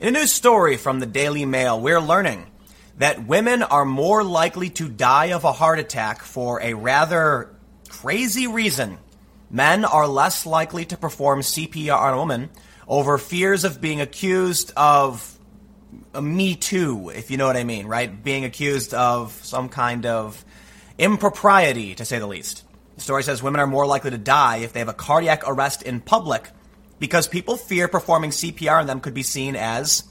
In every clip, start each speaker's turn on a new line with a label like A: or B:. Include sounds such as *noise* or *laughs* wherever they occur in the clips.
A: In a new story from the Daily Mail, we're learning that women are more likely to die of a heart attack for a rather crazy reason. Men are less likely to perform CPR on a woman over fears of being accused of a Me Too, if you know what I mean, right? Being accused of some kind of impropriety, to say the least. The story says women are more likely to die if they have a cardiac arrest in public because people fear performing CPR on them could be seen as,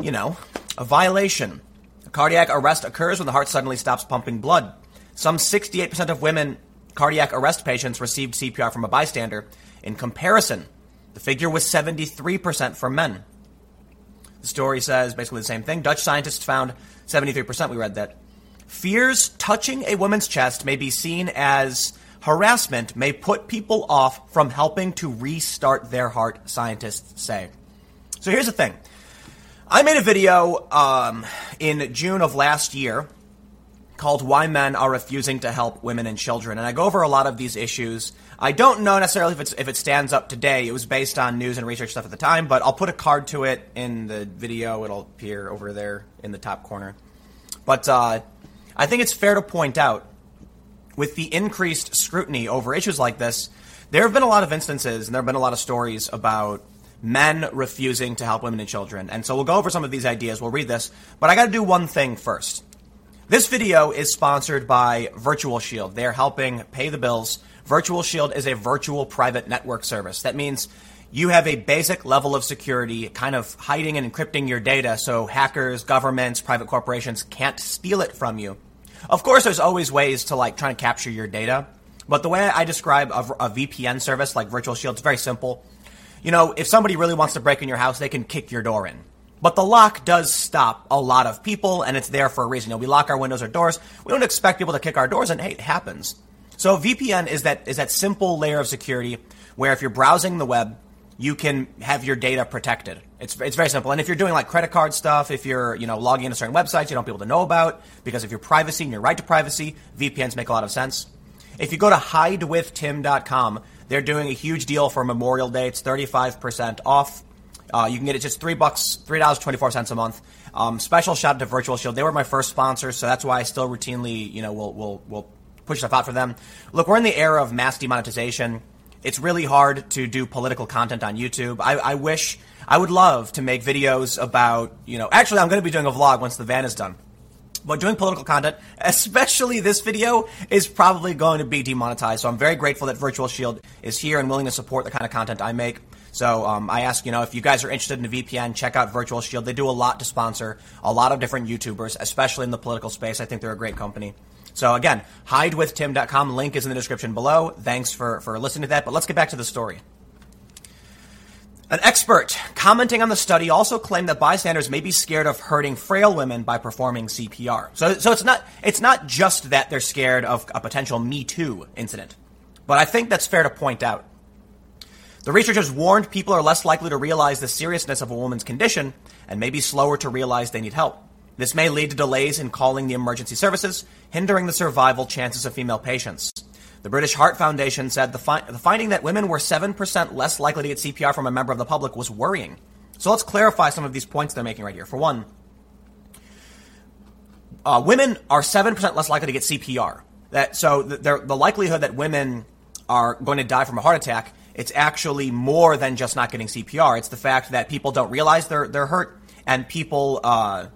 A: you know, a violation. A cardiac arrest occurs when the heart suddenly stops pumping blood. Some 68% of women cardiac arrest patients received CPR from a bystander. In comparison, the figure was 73% for men. The story says basically the same thing. Dutch scientists found 73%, we read that. Fears touching a woman's chest may be seen as harassment may put people off from helping to restart their heart, scientists say. So here's the thing. I made a video um, in June of last year called Why Men Are Refusing to Help Women and Children. And I go over a lot of these issues. I don't know necessarily if, it's, if it stands up today. It was based on news and research stuff at the time, but I'll put a card to it in the video. It'll appear over there in the top corner. But uh, I think it's fair to point out with the increased scrutiny over issues like this, there have been a lot of instances and there have been a lot of stories about men refusing to help women and children. And so we'll go over some of these ideas. We'll read this. But I got to do one thing first. This video is sponsored by Virtual Shield. They're helping pay the bills. Virtual Shield is a virtual private network service. That means you have a basic level of security, kind of hiding and encrypting your data so hackers, governments, private corporations can't steal it from you. Of course, there's always ways to like try and capture your data, but the way I describe a, a VPN service like Virtual Shield is very simple. You know, if somebody really wants to break in your house, they can kick your door in. But the lock does stop a lot of people, and it's there for a reason. You know, we lock our windows or doors. We don't expect people to kick our doors, and hey, it happens. So VPN is that is that simple layer of security where if you're browsing the web, you can have your data protected. It's, it's very simple. And if you're doing like credit card stuff, if you're, you know, logging into certain websites you don't want people to know about, because of your privacy and your right to privacy, VPNs make a lot of sense. If you go to hidewithtim.com, they're doing a huge deal for Memorial Day. It's 35% off. Uh, you can get it just three bucks, three dollars twenty four cents a month. Um, special shout out to Virtual Shield. They were my first sponsors, so that's why I still routinely, you know, will will will push stuff out for them. Look, we're in the era of mass demonetization. It's really hard to do political content on YouTube. I, I wish, I would love to make videos about, you know, actually, I'm going to be doing a vlog once the van is done. But doing political content, *laughs* especially this video, is probably going to be demonetized. So I'm very grateful that Virtual Shield is here and willing to support the kind of content I make. So um, I ask, you know, if you guys are interested in a VPN, check out Virtual Shield. They do a lot to sponsor a lot of different YouTubers, especially in the political space. I think they're a great company. So again, hidewithtim.com. Link is in the description below. Thanks for, for listening to that. But let's get back to the story. An expert commenting on the study also claimed that bystanders may be scared of hurting frail women by performing CPR. So, so it's not it's not just that they're scared of a potential Me Too incident, but I think that's fair to point out. The researchers warned people are less likely to realize the seriousness of a woman's condition and may be slower to realize they need help. This may lead to delays in calling the emergency services, hindering the survival chances of female patients. The British Heart Foundation said the, fi- the finding that women were 7% less likely to get CPR from a member of the public was worrying. So let's clarify some of these points they're making right here. For one, uh, women are 7% less likely to get CPR. That, so the, the likelihood that women are going to die from a heart attack, it's actually more than just not getting CPR. It's the fact that people don't realize they're, they're hurt and people, uh,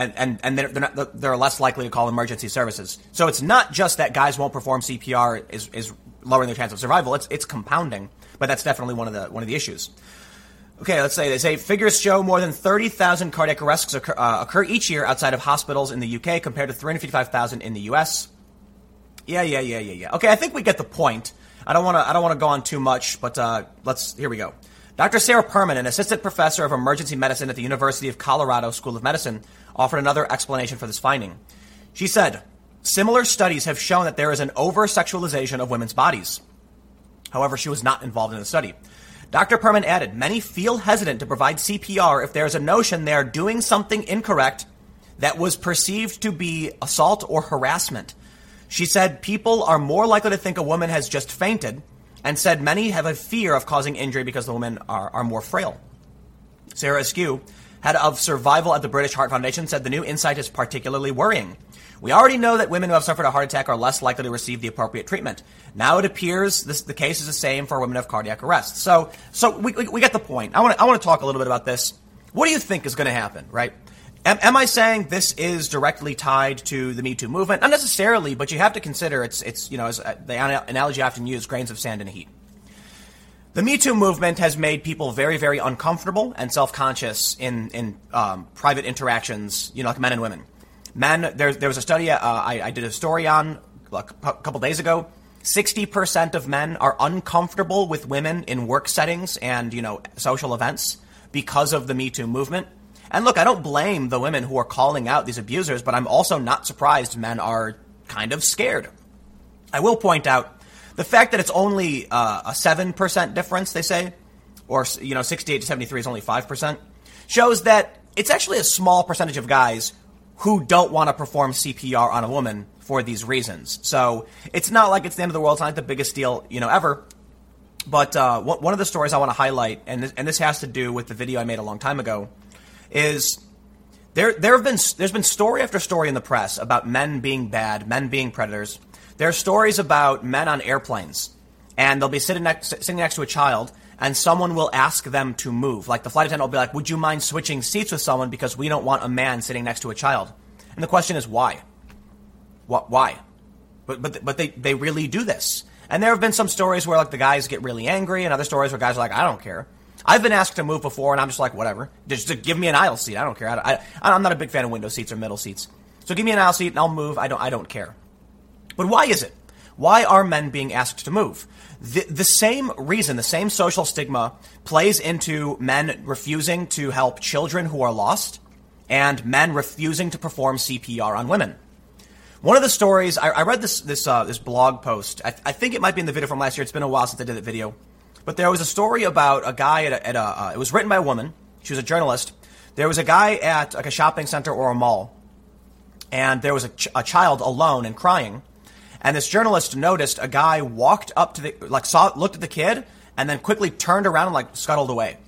A: and, and, and they're, they're, not, they're less likely to call emergency services. So it's not just that guys won't perform CPR is, is lowering their chance of survival. It's, it's compounding, but that's definitely one of the, one of the issues. Okay, let's say they say figures show more than 30,000 cardiac arrests occur, uh, occur, each year outside of hospitals in the UK compared to 355,000 in the US. Yeah, yeah, yeah, yeah, yeah. Okay, I think we get the point. I don't want to I don't want to go on too much, but uh, let's here we go. Dr. Sarah Perman, an assistant professor of emergency medicine at the University of Colorado School of Medicine, offered another explanation for this finding. She said, Similar studies have shown that there is an over sexualization of women's bodies. However, she was not involved in the study. Dr. Perman added, Many feel hesitant to provide CPR if there is a notion they are doing something incorrect that was perceived to be assault or harassment. She said, People are more likely to think a woman has just fainted and said many have a fear of causing injury because the women are, are more frail. Sarah Askew, head of survival at the British Heart Foundation, said the new insight is particularly worrying. We already know that women who have suffered a heart attack are less likely to receive the appropriate treatment. Now it appears this, the case is the same for women have cardiac arrest. So, so we, we, we get the point. I want to I want to talk a little bit about this. What do you think is going to happen, right? Am, am, I saying this is directly tied to the Me Too movement? Not necessarily, but you have to consider it's it's you know as uh, the analogy I often use grains of sand in a heat. The Me Too movement has made people very, very uncomfortable and self-conscious in in um, private interactions, you know, like men and women. Men, there, there was a study uh, I, I, did a story on a couple days ago. Sixty percent of men are uncomfortable with women in work settings and you know social events because of the Me Too movement. And look, I don't blame the women who are calling out these abusers, but I'm also not surprised men are kind of scared. I will point out the fact that it's only uh, a 7% difference, they say, or, you know, 68 to 73 is only 5%, shows that it's actually a small percentage of guys who don't want to perform CPR on a woman for these reasons. So it's not like it's the end of the world. It's not the biggest deal, you know, ever. But uh, one of the stories I want to highlight, and this, and this has to do with the video I made a long time ago, is there there have been there's been story after story in the press about men being bad, men being predators. There are stories about men on airplanes, and they'll be sitting next sitting next to a child, and someone will ask them to move. Like the flight attendant will be like, "Would you mind switching seats with someone because we don't want a man sitting next to a child?" And the question is why? What why? But but but they they really do this. And there have been some stories where like the guys get really angry, and other stories where guys are like, "I don't care." I've been asked to move before, and I'm just like, whatever. Just give me an aisle seat. I don't care. I, I, I'm not a big fan of window seats or middle seats. So give me an aisle seat, and I'll move. I don't. I don't care. But why is it? Why are men being asked to move? The, the same reason, the same social stigma plays into men refusing to help children who are lost and men refusing to perform CPR on women. One of the stories I, I read this this uh, this blog post. I, I, think it might be in the video from last year. It's been a while since I did that video. But there was a story about a guy at a, at a uh, it was written by a woman. She was a journalist. There was a guy at like a shopping center or a mall, and there was a, ch- a child alone and crying. And this journalist noticed a guy walked up to the like saw looked at the kid and then quickly turned around and like scuttled away.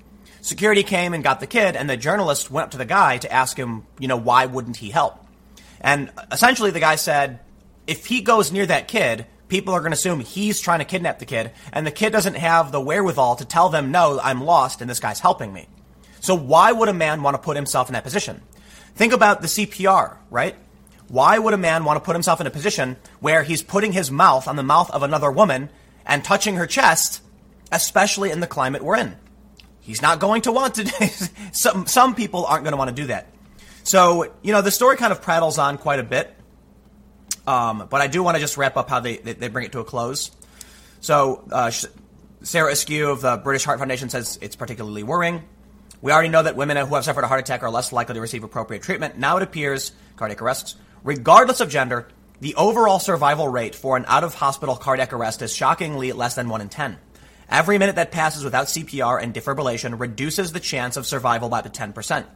A: Security came and got the kid, and the journalist went up to the guy to ask him, you know, why wouldn't he help? And essentially, the guy said, if he goes near that kid, people are going to assume he's trying to kidnap the kid, and the kid doesn't have the wherewithal to tell them, no, I'm lost and this guy's helping me. So why would a man want to put himself in that position? Think about the CPR, right? Why would a man want to put himself in a position where he's putting his mouth on the mouth of another woman and touching her chest, especially in the climate we're in? He's not going to want to. *laughs* some some people aren't going to want to do that. So you know the story kind of prattles on quite a bit. Um, but I do want to just wrap up how they, they, they bring it to a close. So, uh, Sarah Askew of the British Heart Foundation says it's particularly worrying. We already know that women who have suffered a heart attack are less likely to receive appropriate treatment. Now it appears, cardiac arrests, regardless of gender, the overall survival rate for an out of hospital cardiac arrest is shockingly less than 1 in 10. Every minute that passes without CPR and defibrillation reduces the chance of survival by to 10%. Mrs.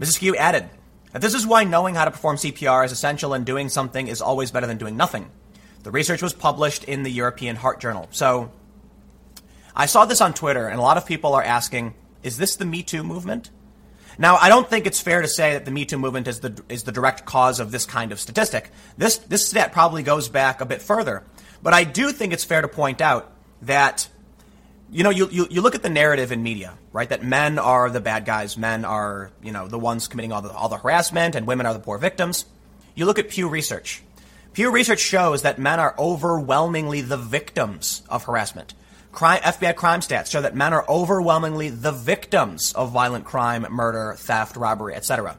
A: Askew added, that this is why knowing how to perform CPR is essential and doing something is always better than doing nothing. The research was published in the European Heart Journal. So I saw this on Twitter, and a lot of people are asking, is this the Me Too movement? Now, I don't think it's fair to say that the Me Too movement is the, is the direct cause of this kind of statistic. This, this stat probably goes back a bit further. But I do think it's fair to point out that you know, you, you, you look at the narrative in media, right? That men are the bad guys, men are, you know, the ones committing all the, all the harassment, and women are the poor victims. You look at Pew Research. Pew Research shows that men are overwhelmingly the victims of harassment. Crime, FBI crime stats show that men are overwhelmingly the victims of violent crime, murder, theft, robbery, etc.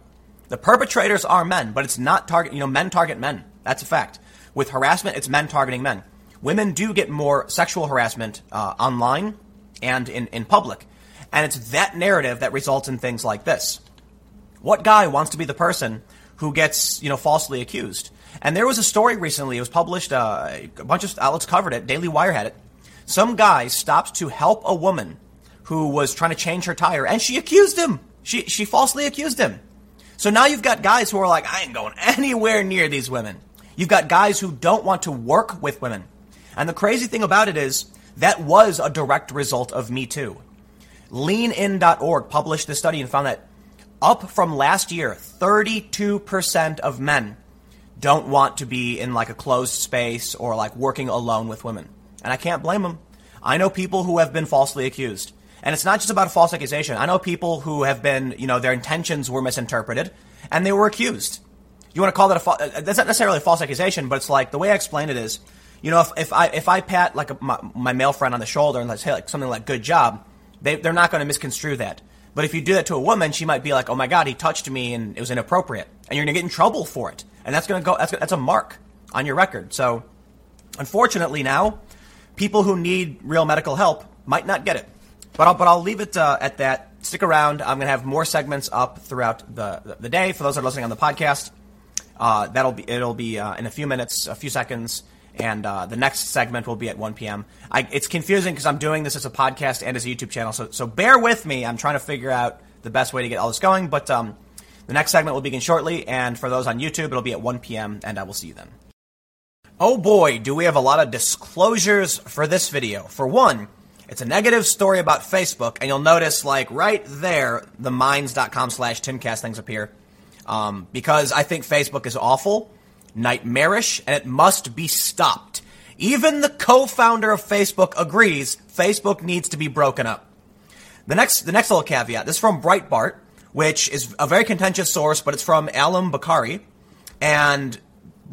A: The perpetrators are men, but it's not target, you know, men target men. That's a fact. With harassment, it's men targeting men women do get more sexual harassment uh, online and in, in public. And it's that narrative that results in things like this. What guy wants to be the person who gets, you know, falsely accused? And there was a story recently, it was published, uh, a bunch of outlets covered it, Daily Wire had it. Some guy stopped to help a woman who was trying to change her tire, and she accused him. She, she falsely accused him. So now you've got guys who are like, I ain't going anywhere near these women. You've got guys who don't want to work with women. And the crazy thing about it is that was a direct result of Me Too. leanin.org published this study and found that up from last year, 32% of men don't want to be in like a closed space or like working alone with women. And I can't blame them. I know people who have been falsely accused. And it's not just about a false accusation. I know people who have been, you know, their intentions were misinterpreted and they were accused. You want to call that a false, uh, that's not necessarily a false accusation, but it's like the way I explain it is, you know, if, if I if I pat like a, my, my, male friend on the shoulder and say like something like "good job," they they're not going to misconstrue that. But if you do that to a woman, she might be like, "Oh my God, he touched me and it was inappropriate," and you're going to get in trouble for it, and that's going to go that's that's a mark on your record. So, unfortunately, now people who need real medical help might not get it. But I'll, but I'll leave it uh, at that. Stick around. I'm going to have more segments up throughout the, the day for those that are listening on the podcast. Uh, that'll be it'll be uh, in a few minutes, a few seconds, and uh, the next segment will be at 1 p.m. I, it's confusing because I'm doing this as a podcast and as a YouTube channel, so so bear with me. I'm trying to figure out the best way to get all this going, but um, the next segment will begin shortly, and for those on YouTube, it'll be at 1 p.m. and I will see you then. Oh boy, do we have a lot of disclosures for this video. For one, it's a negative story about Facebook, and you'll notice, like, right there, the minds.com slash timcast things appear um, because I think Facebook is awful, nightmarish, and it must be stopped. Even the co-founder of Facebook agrees Facebook needs to be broken up. The next, the next little caveat. This is from Breitbart, which is a very contentious source, but it's from Allum Bokhari. and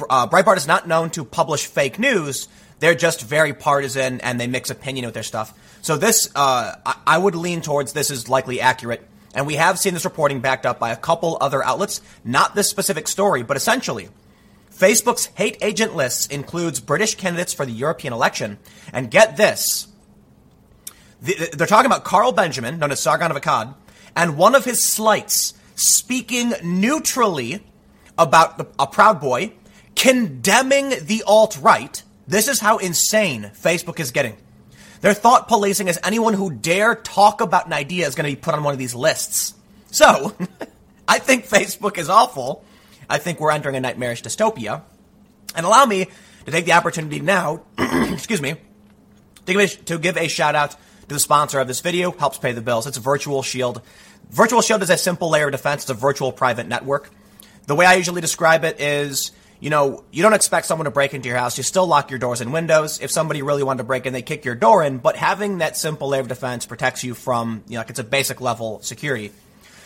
A: uh, Breitbart is not known to publish fake news. They're just very partisan and they mix opinion with their stuff. So this, uh, I, I would lean towards this is likely accurate. And we have seen this reporting backed up by a couple other outlets, not this specific story, but essentially, Facebook's hate agent list includes British candidates for the European election. And get this. they're talking about Carl Benjamin, known as Sargon of Akkad, and one of his slights speaking neutrally about the, a Proud Boy, condemning the alt right. This is how insane Facebook is getting. They're thought policing as anyone who dare talk about an idea is going to be put on one of these lists. So, *laughs* I think Facebook is awful. I think we're entering a nightmarish dystopia. And allow me to take the opportunity now, *clears throat* excuse me, to give, a, to give a shout out to the sponsor of this video, helps pay the bills. It's Virtual Shield. Virtual Shield is a simple layer of defense. It's a virtual private network. The way I usually describe it is you know, you don't expect someone to break into your house. You still lock your doors and windows. If somebody really wanted to break in, they kick your door in. But having that simple layer of defense protects you from, you know, like it's a basic level security.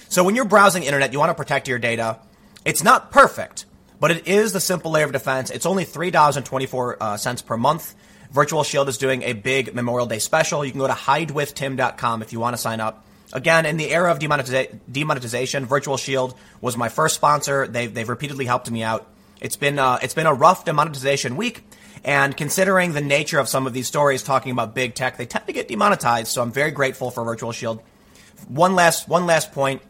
A: So when you're browsing internet, you want to protect your data. It's not perfect, but it is the simple layer of defense. It's only $3.24 uh, per month. Virtual Shield is doing a big Memorial Day special. You can go to hidewithtim.com if you want to sign up. Again, in the era of demonetiza- demonetization, Virtual Shield was my first sponsor. They've, they've repeatedly helped me out. It's been uh, it's been a rough demonetization week, and considering the nature of some of these stories talking about big tech, they tend to get demonetized. So I'm very grateful for Virtual Shield. One last one last point.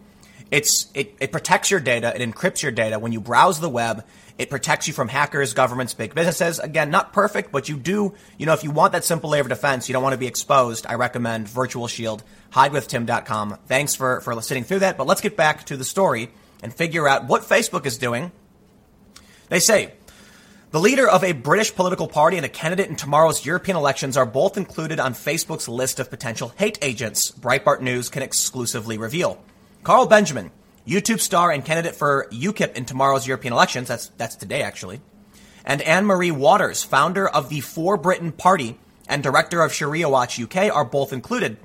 A: It's it, it protects your data. It encrypts your data when you browse the web. It protects you from hackers, governments, big businesses. Again, not perfect, but you do, you know, if you want that simple layer of defense, you don't want to be exposed, I recommend Virtual Shield, hidewithtim.com. Thanks for, for sitting through that. But let's get back to the story and figure out what Facebook is doing they say the leader of a British political party and a candidate in tomorrow's European elections are both included on Facebook's list of potential hate agents, Breitbart News can exclusively reveal. Carl Benjamin, YouTube star and candidate for UKIP in tomorrow's European elections, that's, that's today actually, and Anne Marie Waters, founder of the For Britain Party and director of Sharia Watch UK, are both included.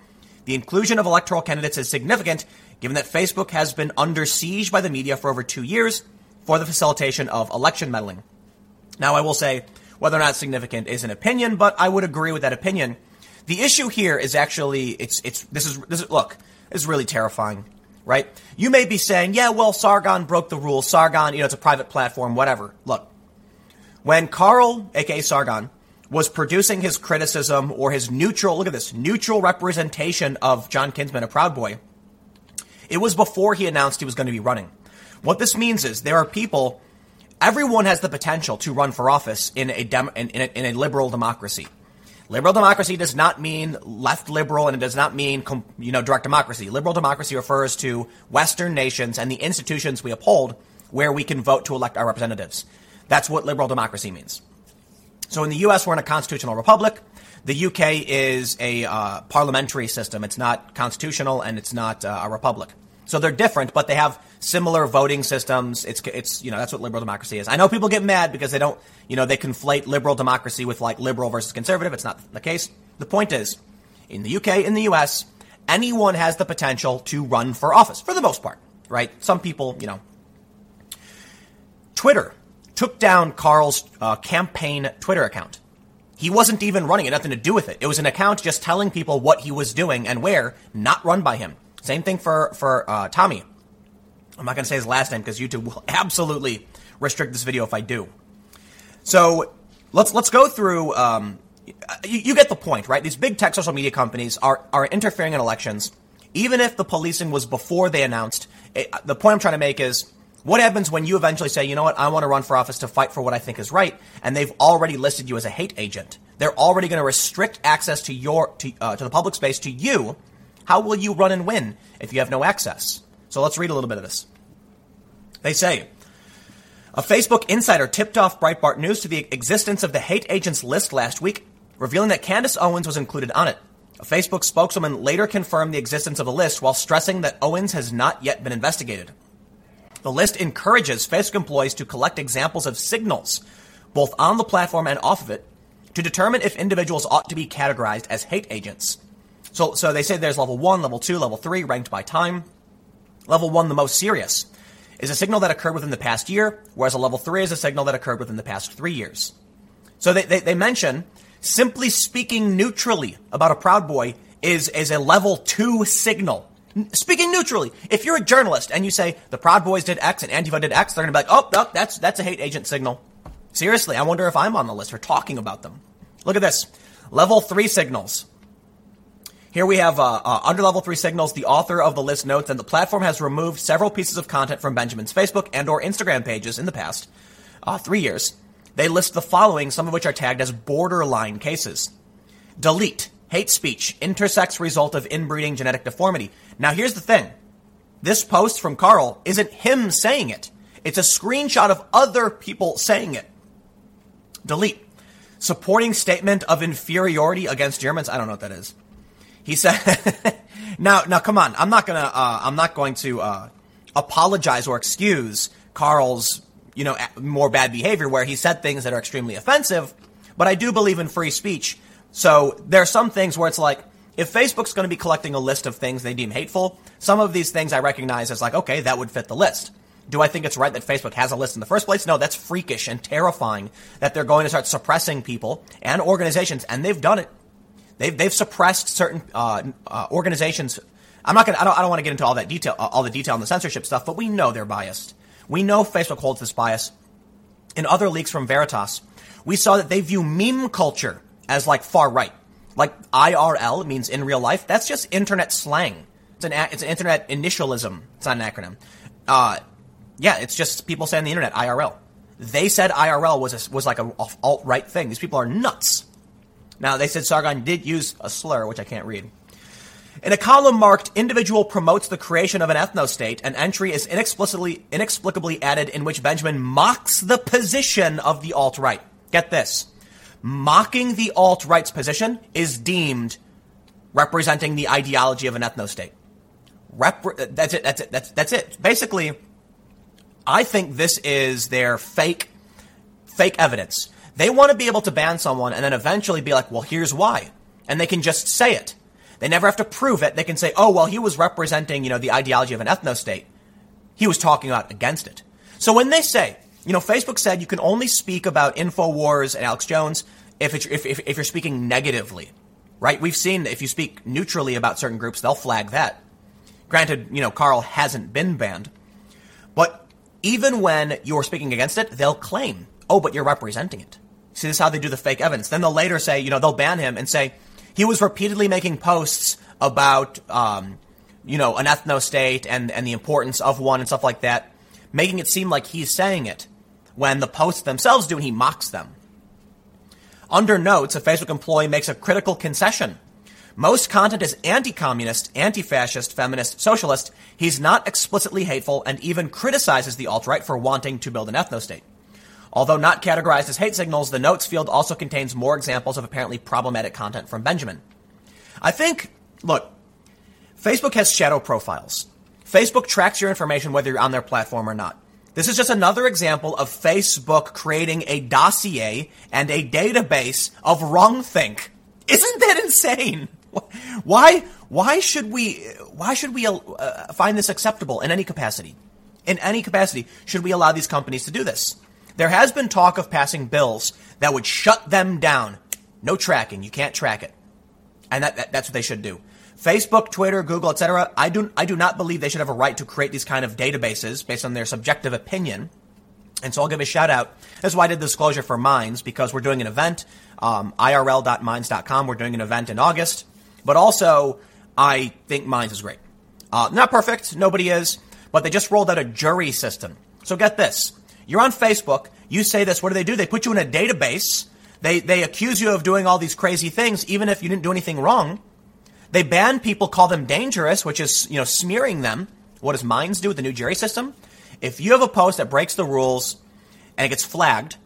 A: The inclusion of electoral candidates is significant given that Facebook has been under siege by the media for over two years for the facilitation of election meddling. Now, I will say whether or not significant is an opinion, but I would agree with that opinion. The issue here is actually it's it's this is this is look, this is really terrifying, right? You may be saying, yeah, well, Sargon broke the rules. Sargon, you know, it's a private platform, whatever. Look, when Carl, aka Sargon, was producing his criticism or his neutral, look at this, neutral representation of John Kinsman, a Proud Boy, it was before he announced he was going to be running. What this means is there are people, everyone has the potential to run for office in a, dem, in, in, a, in a liberal democracy. Liberal democracy does not mean left liberal and it does not mean, you know, direct democracy. Liberal democracy refers to Western nations and the institutions we uphold where we can vote to elect our representatives. That's what liberal democracy means. So in the U.S., we're in a constitutional republic. The UK is a uh, parliamentary system. It's not constitutional and it's not uh, a republic. So they're different, but they have similar voting systems. It's, it's, you know, that's what liberal democracy is. I know people get mad because they don't, you know, they conflate liberal democracy with like liberal versus conservative. It's not the case. The point is, in the UK, in the US, anyone has the potential to run for office for the most part, right? Some people, you know. Twitter took down Carl's uh, campaign Twitter account. He wasn't even running it, nothing to do with it. It was an account just telling people what he was doing and where, not run by him. Same thing for, for uh, Tommy. I'm not going to say his last name because YouTube will *laughs* absolutely restrict this video if I do. So let's let's go through. Um, you, you, get the point, right? These big tech social media companies are are interfering in elections, even if the policing was before they announced. It, the point I'm trying to make is what happens when you eventually say, you know what, I want to run for office to fight for what I think is right, and they've already listed you as a hate agent? They're already going to restrict access to your to, uh, to the public space to you. How will you run and win if you have no access? So let's read a little bit of this. They say. A Facebook insider tipped off Breitbart News to the existence of the hate agents list last week, revealing that Candace Owens was included on it. A Facebook spokeswoman later confirmed the existence of the list while stressing that Owens has not yet been investigated. The list encourages Facebook employees to collect examples of signals, both on the platform and off of it, to determine if individuals ought to be categorized as hate agents. So, so they say there's level one, level two, level three, ranked by time. Level one, the most serious, is a signal that occurred within the past year, whereas a level three is a signal that occurred within the past three years. So they, they, they mention simply speaking neutrally about a Proud Boy is, is a level two signal. Speaking neutrally, if you're a journalist and you say the Proud Boys did X and Antifa did X, they're gonna be like, oh, no, that's that's a hate agent signal. Seriously, I wonder if I'm on the list for talking about them. Look at this, level three signals. Here we have uh, uh, under level three signals. The author of the list notes that the platform has removed several pieces of content from Benjamin's Facebook and/or Instagram pages in the past uh, three years. They list the following, some of which are tagged as borderline cases: delete, hate speech, intersex result of inbreeding genetic deformity. Now, here's the thing this post from Carl isn't him saying it, it's a screenshot of other people saying it. Delete. Supporting statement of inferiority against Germans. I don't know what that is. He said, *laughs* now, now come on. I'm not gonna, uh, I'm not going to, uh, apologize or excuse Carl's, you know, more bad behavior where he said things that are extremely offensive, but I do believe in free speech. So there are some things where it's like, if Facebook's going to be collecting a list of things they deem hateful, some of these things I recognize as like, okay, that would fit the list. Do I think it's right that Facebook has a list in the first place? No, that's freakish and terrifying that they're going to start suppressing people and organizations, and they've done it. They've, they've suppressed certain uh, uh, organizations. I'm not gonna. I don't, I don't want to get into all that detail, all the detail on the censorship stuff, but we know they're biased. We know Facebook holds this bias. In other leaks from Veritas, we saw that they view meme culture as like far right. Like IRL means in real life. That's just internet slang. It's an it's an internet initialism. It's not an acronym. Uh, yeah, it's just people saying the internet IRL. They said IRL was a, was like a alt right thing. These people are nuts. Now they said Sargon did use a slur, which I can't read. In a column marked "Individual promotes the creation of an ethno-state," an entry is inexplicably inexplicably added in which Benjamin mocks the position of the alt right. Get this mocking the alt right's position is deemed representing the ideology of an ethno state. Uh, that's it. That's it. That's, that's it. Basically, I think this is their fake, fake evidence. They want to be able to ban someone and then eventually be like, well, here's why. And they can just say it. They never have to prove it. They can say, oh, well, he was representing, you know, the ideology of an ethno state. He was talking out against it. So when they say, you know, Facebook said you can only speak about InfoWars and Alex Jones if, if, if, if you're speaking negatively, right? We've seen if you speak neutrally about certain groups, they'll flag that. Granted, you know, Carl hasn't been banned, but even when you're speaking against it, they'll claim, oh, but you're representing it. See, this is how they do the fake evidence. Then they'll later say, you know, they'll ban him and say he was repeatedly making posts about, um, you know, an ethno state and, and the importance of one and stuff like that, making it seem like he's saying it when the posts themselves do and he mocks them. Under notes, a Facebook employee makes a critical concession. Most content is anti-communist, anti-fascist, feminist, socialist. He's not explicitly hateful and even criticizes the alt-right for wanting to build an ethno-state. Although not categorized as hate signals, the notes field also contains more examples of apparently problematic content from Benjamin. I think, look, Facebook has shadow profiles. Facebook tracks your information whether you're on their platform or not. This is just another example of Facebook creating a dossier and a database of wrongthink. Isn't that insane? Why, why should we, why should we uh, find this acceptable in any capacity? In any capacity, should we allow these companies to do this? There has been talk of passing bills that would shut them down. No tracking. You can't track it. And that, that that's what they should do. Facebook, Twitter, Google, etc. I do I do not believe they should have a right to create these kind of databases based on their subjective opinion. And so I'll give a shout out. That's why I did the disclosure for Minds because we're doing an event, um, irl.minds.com. We're doing an event in August, but also I think Minds is great. Uh, not perfect, nobody is, but they just rolled out a jury system. So get this: you're on Facebook, you say this. What do they do? They put you in a database. They they accuse you of doing all these crazy things, even if you didn't do anything wrong. They ban people, call them dangerous, which is, you know, smearing them. What does Minds do with the new jury system? If you have a post that breaks the rules and it gets flagged,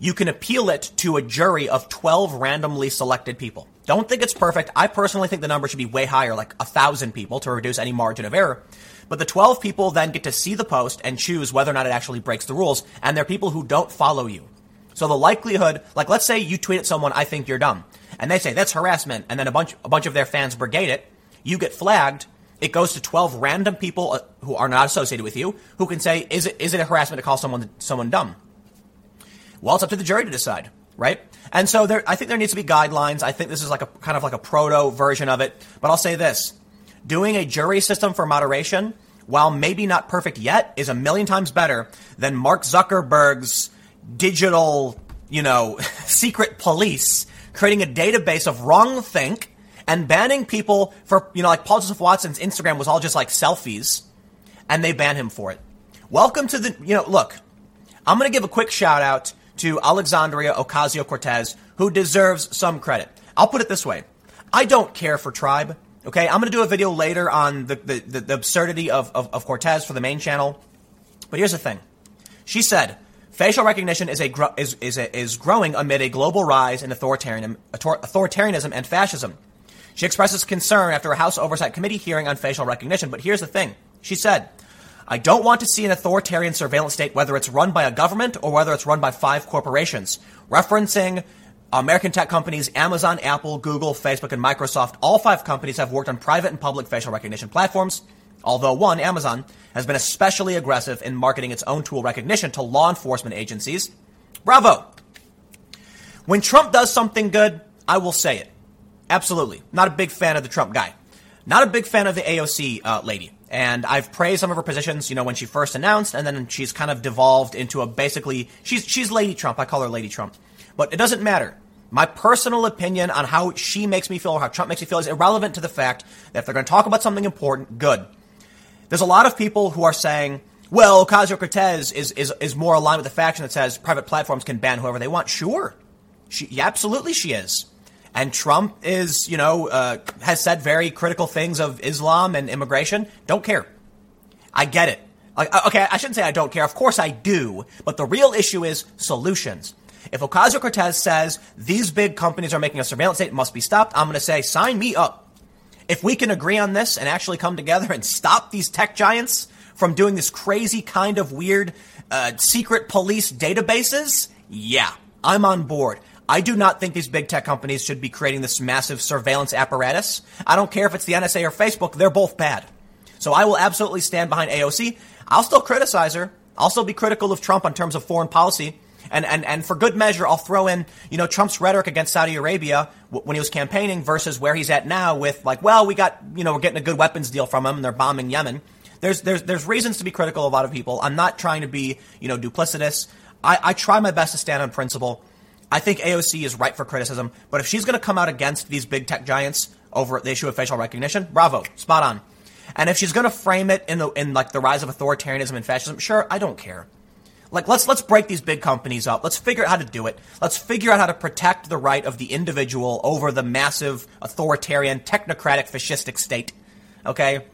A: you can appeal it to a jury of 12 randomly selected people. Don't think it's perfect. I personally think the number should be way higher, like a thousand people to reduce any margin of error. But the 12 people then get to see the post and choose whether or not it actually breaks the rules. And they're people who don't follow you. So the likelihood, like let's say you tweet at someone, I think you're dumb and they say that's harassment, and then a bunch a bunch of their fans brigade it, you get flagged. It goes to 12 random people uh, who are not associated with you who can say, is it, is it a harassment to call someone, someone dumb? Well, it's up to the jury to decide, right? And so there, I think there needs to be guidelines. I think this is like a kind of like a proto version of it. But I'll say this. Doing a jury system for moderation, while maybe not perfect yet, is a million times better than Mark Zuckerberg's digital, you know, *laughs* secret police creating a database of wrong think and banning people for, you know, like Paul Joseph Watson's Instagram was all just like selfies and they ban him for it. Welcome to the, you know, look, I'm going to give a quick shout out to Alexandria Ocasio Cortez, who deserves some credit. I'll put it this way. I don't care for Tribe. Okay. I'm going to do a video later on the, the, the, absurdity of, of, of Cortez for the main channel. But here's the thing. She said, Facial recognition is, a is, is, a, is growing amid a global rise in authoritarianism, authoritarianism and fascism. She expresses concern after a House Oversight Committee hearing on facial recognition. But here's the thing. She said, I don't want to see an authoritarian surveillance state, whether it's run by a government or whether it's run by five corporations. Referencing American tech companies Amazon, Apple, Google, Facebook, and Microsoft, all five companies have worked on private and public facial recognition platforms. Although one, Amazon, has been especially aggressive in marketing its own tool recognition to law enforcement agencies. Bravo! When Trump does something good, I will say it. Absolutely. Not a big fan of the Trump guy. Not a big fan of the AOC uh, lady. And I've praised some of her positions, you know, when she first announced, and then she's kind of devolved into a basically, she's, she's Lady Trump. I call her Lady Trump. But it doesn't matter. My personal opinion on how she makes me feel or how Trump makes me feel is irrelevant to the fact that if they're going to talk about something important, good. There's a lot of people who are saying, well, Ocasio Cortez is, is, is more aligned with the faction that says private platforms can ban whoever they want. Sure. She, yeah, absolutely she is. And Trump is, you know, uh, has said very critical things of Islam and immigration. Don't care. I get it. Like, okay, I shouldn't say I don't care. Of course I do. But the real issue is solutions. If Ocasio Cortez says these big companies are making a surveillance state, must be stopped, I'm going to say, sign me up. If we can agree on this and actually come together and stop these tech giants from doing this crazy kind of weird uh, secret police databases, yeah, I'm on board. I do not think these big tech companies should be creating this massive surveillance apparatus. I don't care if it's the NSA or Facebook, they're both bad. So I will absolutely stand behind AOC. I'll still criticize her. I'll still be critical of Trump in terms of foreign policy. And, and, and for good measure, I'll throw in, you know, Trump's rhetoric against Saudi Arabia when he was campaigning versus where he's at now with like, well, we got, you know, we're getting a good weapons deal from him and they're bombing Yemen. There's, there's, there's reasons to be critical of a lot of people. I'm not trying to be, you know, duplicitous. I, I try my best to stand on principle. I think AOC is right for criticism, but if she's going to come out against these big tech giants over the issue of facial recognition, bravo, spot on. And if she's going to frame it in the in like the rise of authoritarianism and fascism, sure, I don't care. Like let's let's break these big companies up. Let's figure out how to do it. Let's figure out how to protect the right of the individual over the massive authoritarian technocratic fascistic state. Okay?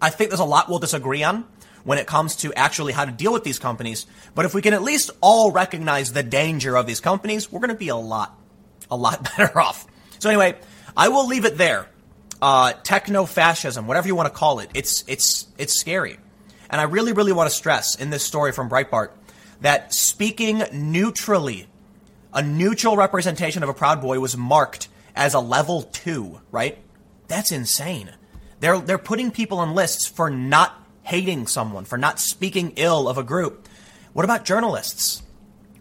A: I think there's a lot we'll disagree on. when it comes to actually how to deal with these companies. But if we can at least all recognize the danger of these companies, we're going to be a lot, a lot *laughs* better off. So anyway, I will leave it there. Uh, techno fascism, whatever you want to call it, it's it's it's scary, and I really really want to stress in this story from Breitbart that speaking neutrally, a neutral representation of a Proud Boy was marked as a level two. Right? That's insane. They're they're putting people on lists for not hating someone, for not speaking ill of a group. What about journalists?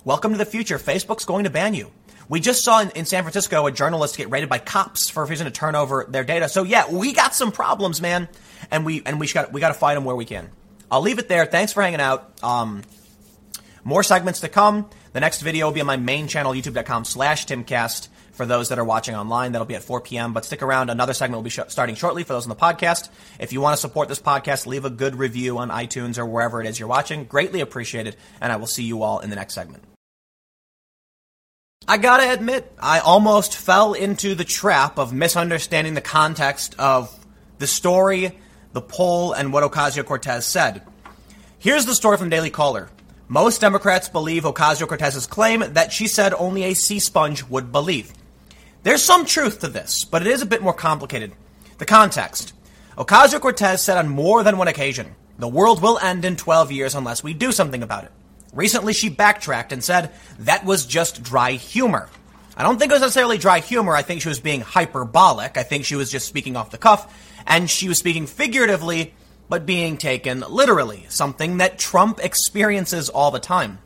A: Welcome to the future. Facebook's going to ban you. We just saw in, in, San Francisco a journalist get raided by cops for refusing to turn over their data. So yeah, we got some problems, man, and we and we got we got to fight them where we can. I'll leave it there. Thanks for hanging out. Um, more segments to come. The next video will be on my main channel, youtube.com/slash timcast. For those that are watching online, that'll be at 4 p.m. But stick around. Another segment will be sh- starting shortly for those on the podcast. If you want to support this podcast, leave a good review on iTunes or wherever it is you're watching. Greatly appreciated. And I will see you all in the next segment. I gotta admit, I almost fell into the trap of misunderstanding the context of the story, the poll, and what Ocasio Cortez said. Here's the story from Daily Caller. Most Democrats believe Ocasio Cortez's claim that she said only a sea sponge would believe. There's some truth to this, but it is a bit more complicated. The context Ocasio Cortez said on more than one occasion, the world will end in 12 years unless we do something about it. Recently, she backtracked and said that was just dry humor. I don't think it was necessarily dry humor. I think she was being hyperbolic. I think she was just speaking off the cuff, and she was speaking figuratively, but being taken literally, something that Trump experiences all the time.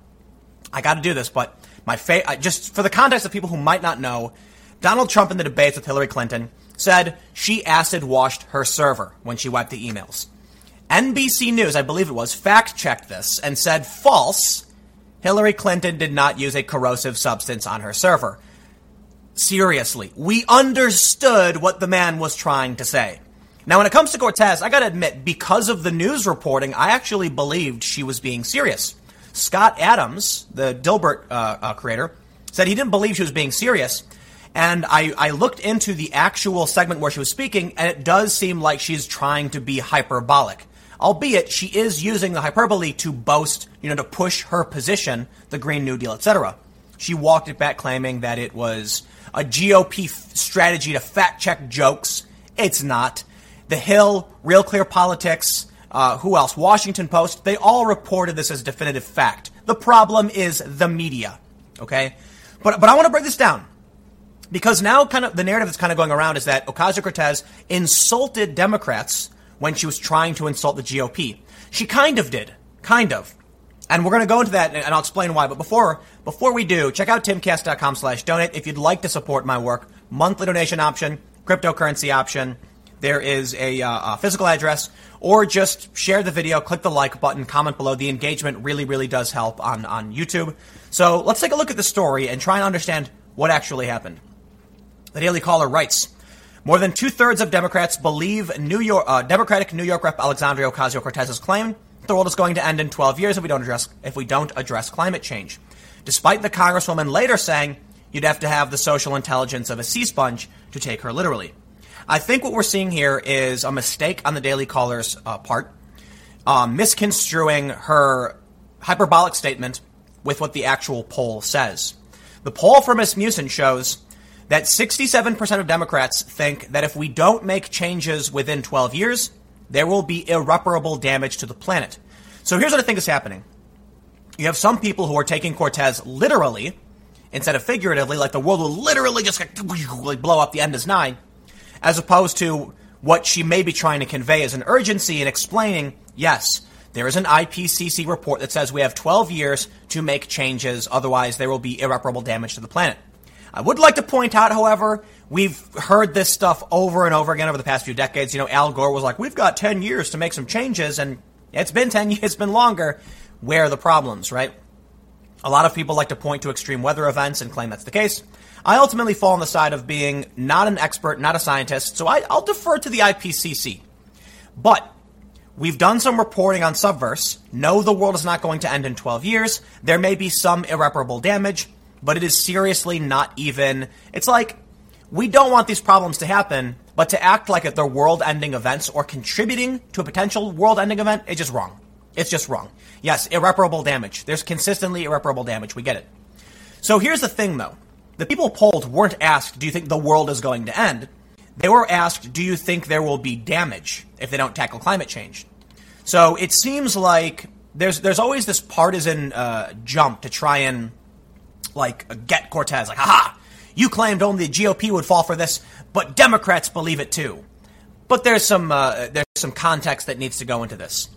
A: I got to do this, but my fa- uh, just for the context of people who might not know, Donald Trump in the debates with Hillary Clinton said she acid washed her server when she wiped the emails. NBC News, I believe it was, fact checked this and said false. Hillary Clinton did not use a corrosive substance on her server. Seriously, we understood what the man was trying to say. Now, when it comes to Cortez, I gotta admit, because of the news reporting, I actually believed she was being serious. Scott Adams, the Dilbert uh, uh, creator, said he didn't believe she was being serious. And I, I looked into the actual segment where she was speaking, and it does seem like she's trying to be hyperbolic albeit she is using the hyperbole to boast, you know, to push her position, the Green New Deal, etc. She walked it back claiming that it was a GOP f- strategy to fact check jokes. It's not. The Hill, Real Clear Politics, uh, who else? Washington Post, they all reported this as definitive fact. The problem is the media. Okay? But, but I want to break this down. Because now kind of the narrative that's kind of going around is that Ocasio Cortez insulted Democrats when she was trying to insult the GOP. She kind of did. Kind of. And we're going to go into that and I'll explain why. But before, before we do, check out timcast.com slash donate if you'd like to support my work. Monthly donation option, cryptocurrency option. There is a, uh, a physical address or just share the video, click the like button, comment below. The engagement really, really does help on, on YouTube. So let's take a look at the story and try and understand what actually happened. The Daily Caller writes, more than two thirds of Democrats believe New York, uh, Democratic New York Rep. Alexandria Ocasio Cortez's claim the world is going to end in 12 years if we don't address if we don't address climate change. Despite the Congresswoman later saying you'd have to have the social intelligence of a sea sponge to take her literally. I think what we're seeing here is a mistake on the Daily Caller's uh, part, uh, misconstruing her hyperbolic statement with what the actual poll says. The poll for Rasmussen shows that 67% of Democrats think that if we don't make changes within 12 years, there will be irreparable damage to the planet. So here's what I think is happening. You have some people who are taking Cortez literally instead of figuratively, like the world will literally just like blow up, the end is nigh, as opposed to what she may be trying to convey as an urgency in explaining, yes, there is an IPCC report that says we have 12 years to make changes, otherwise there will be irreparable damage to the planet. I would like to point out, however, we've heard this stuff over and over again over the past few decades. You know, Al Gore was like, we've got 10 years to make some changes, and it's been 10 *laughs* years, it's been longer. Where are the problems, right? A lot of people like to point to extreme weather events and claim that's the case. I ultimately fall on the side of being not an expert, not a scientist, so I, will defer to the IPCC. But we've done some reporting on Subverse, No, the world is not going to end in 12 years. There may be some irreparable damage but it is seriously not even. It's like we don't want these problems to happen, but to act like they're world-ending events or contributing to a potential world-ending event is just wrong. It's just wrong. Yes, irreparable damage. There's consistently irreparable damage. We get it. So here's the thing though. The people polled weren't asked, do you think the world is going to end? They were asked, do you think there will be damage if they don't tackle climate change? So it seems like there's there's always this partisan uh, jump to try and like get Cortez. Like, haha, you claimed only the GOP would fall for this, but Democrats believe it too. But there's some uh, there's some context that needs to go into this.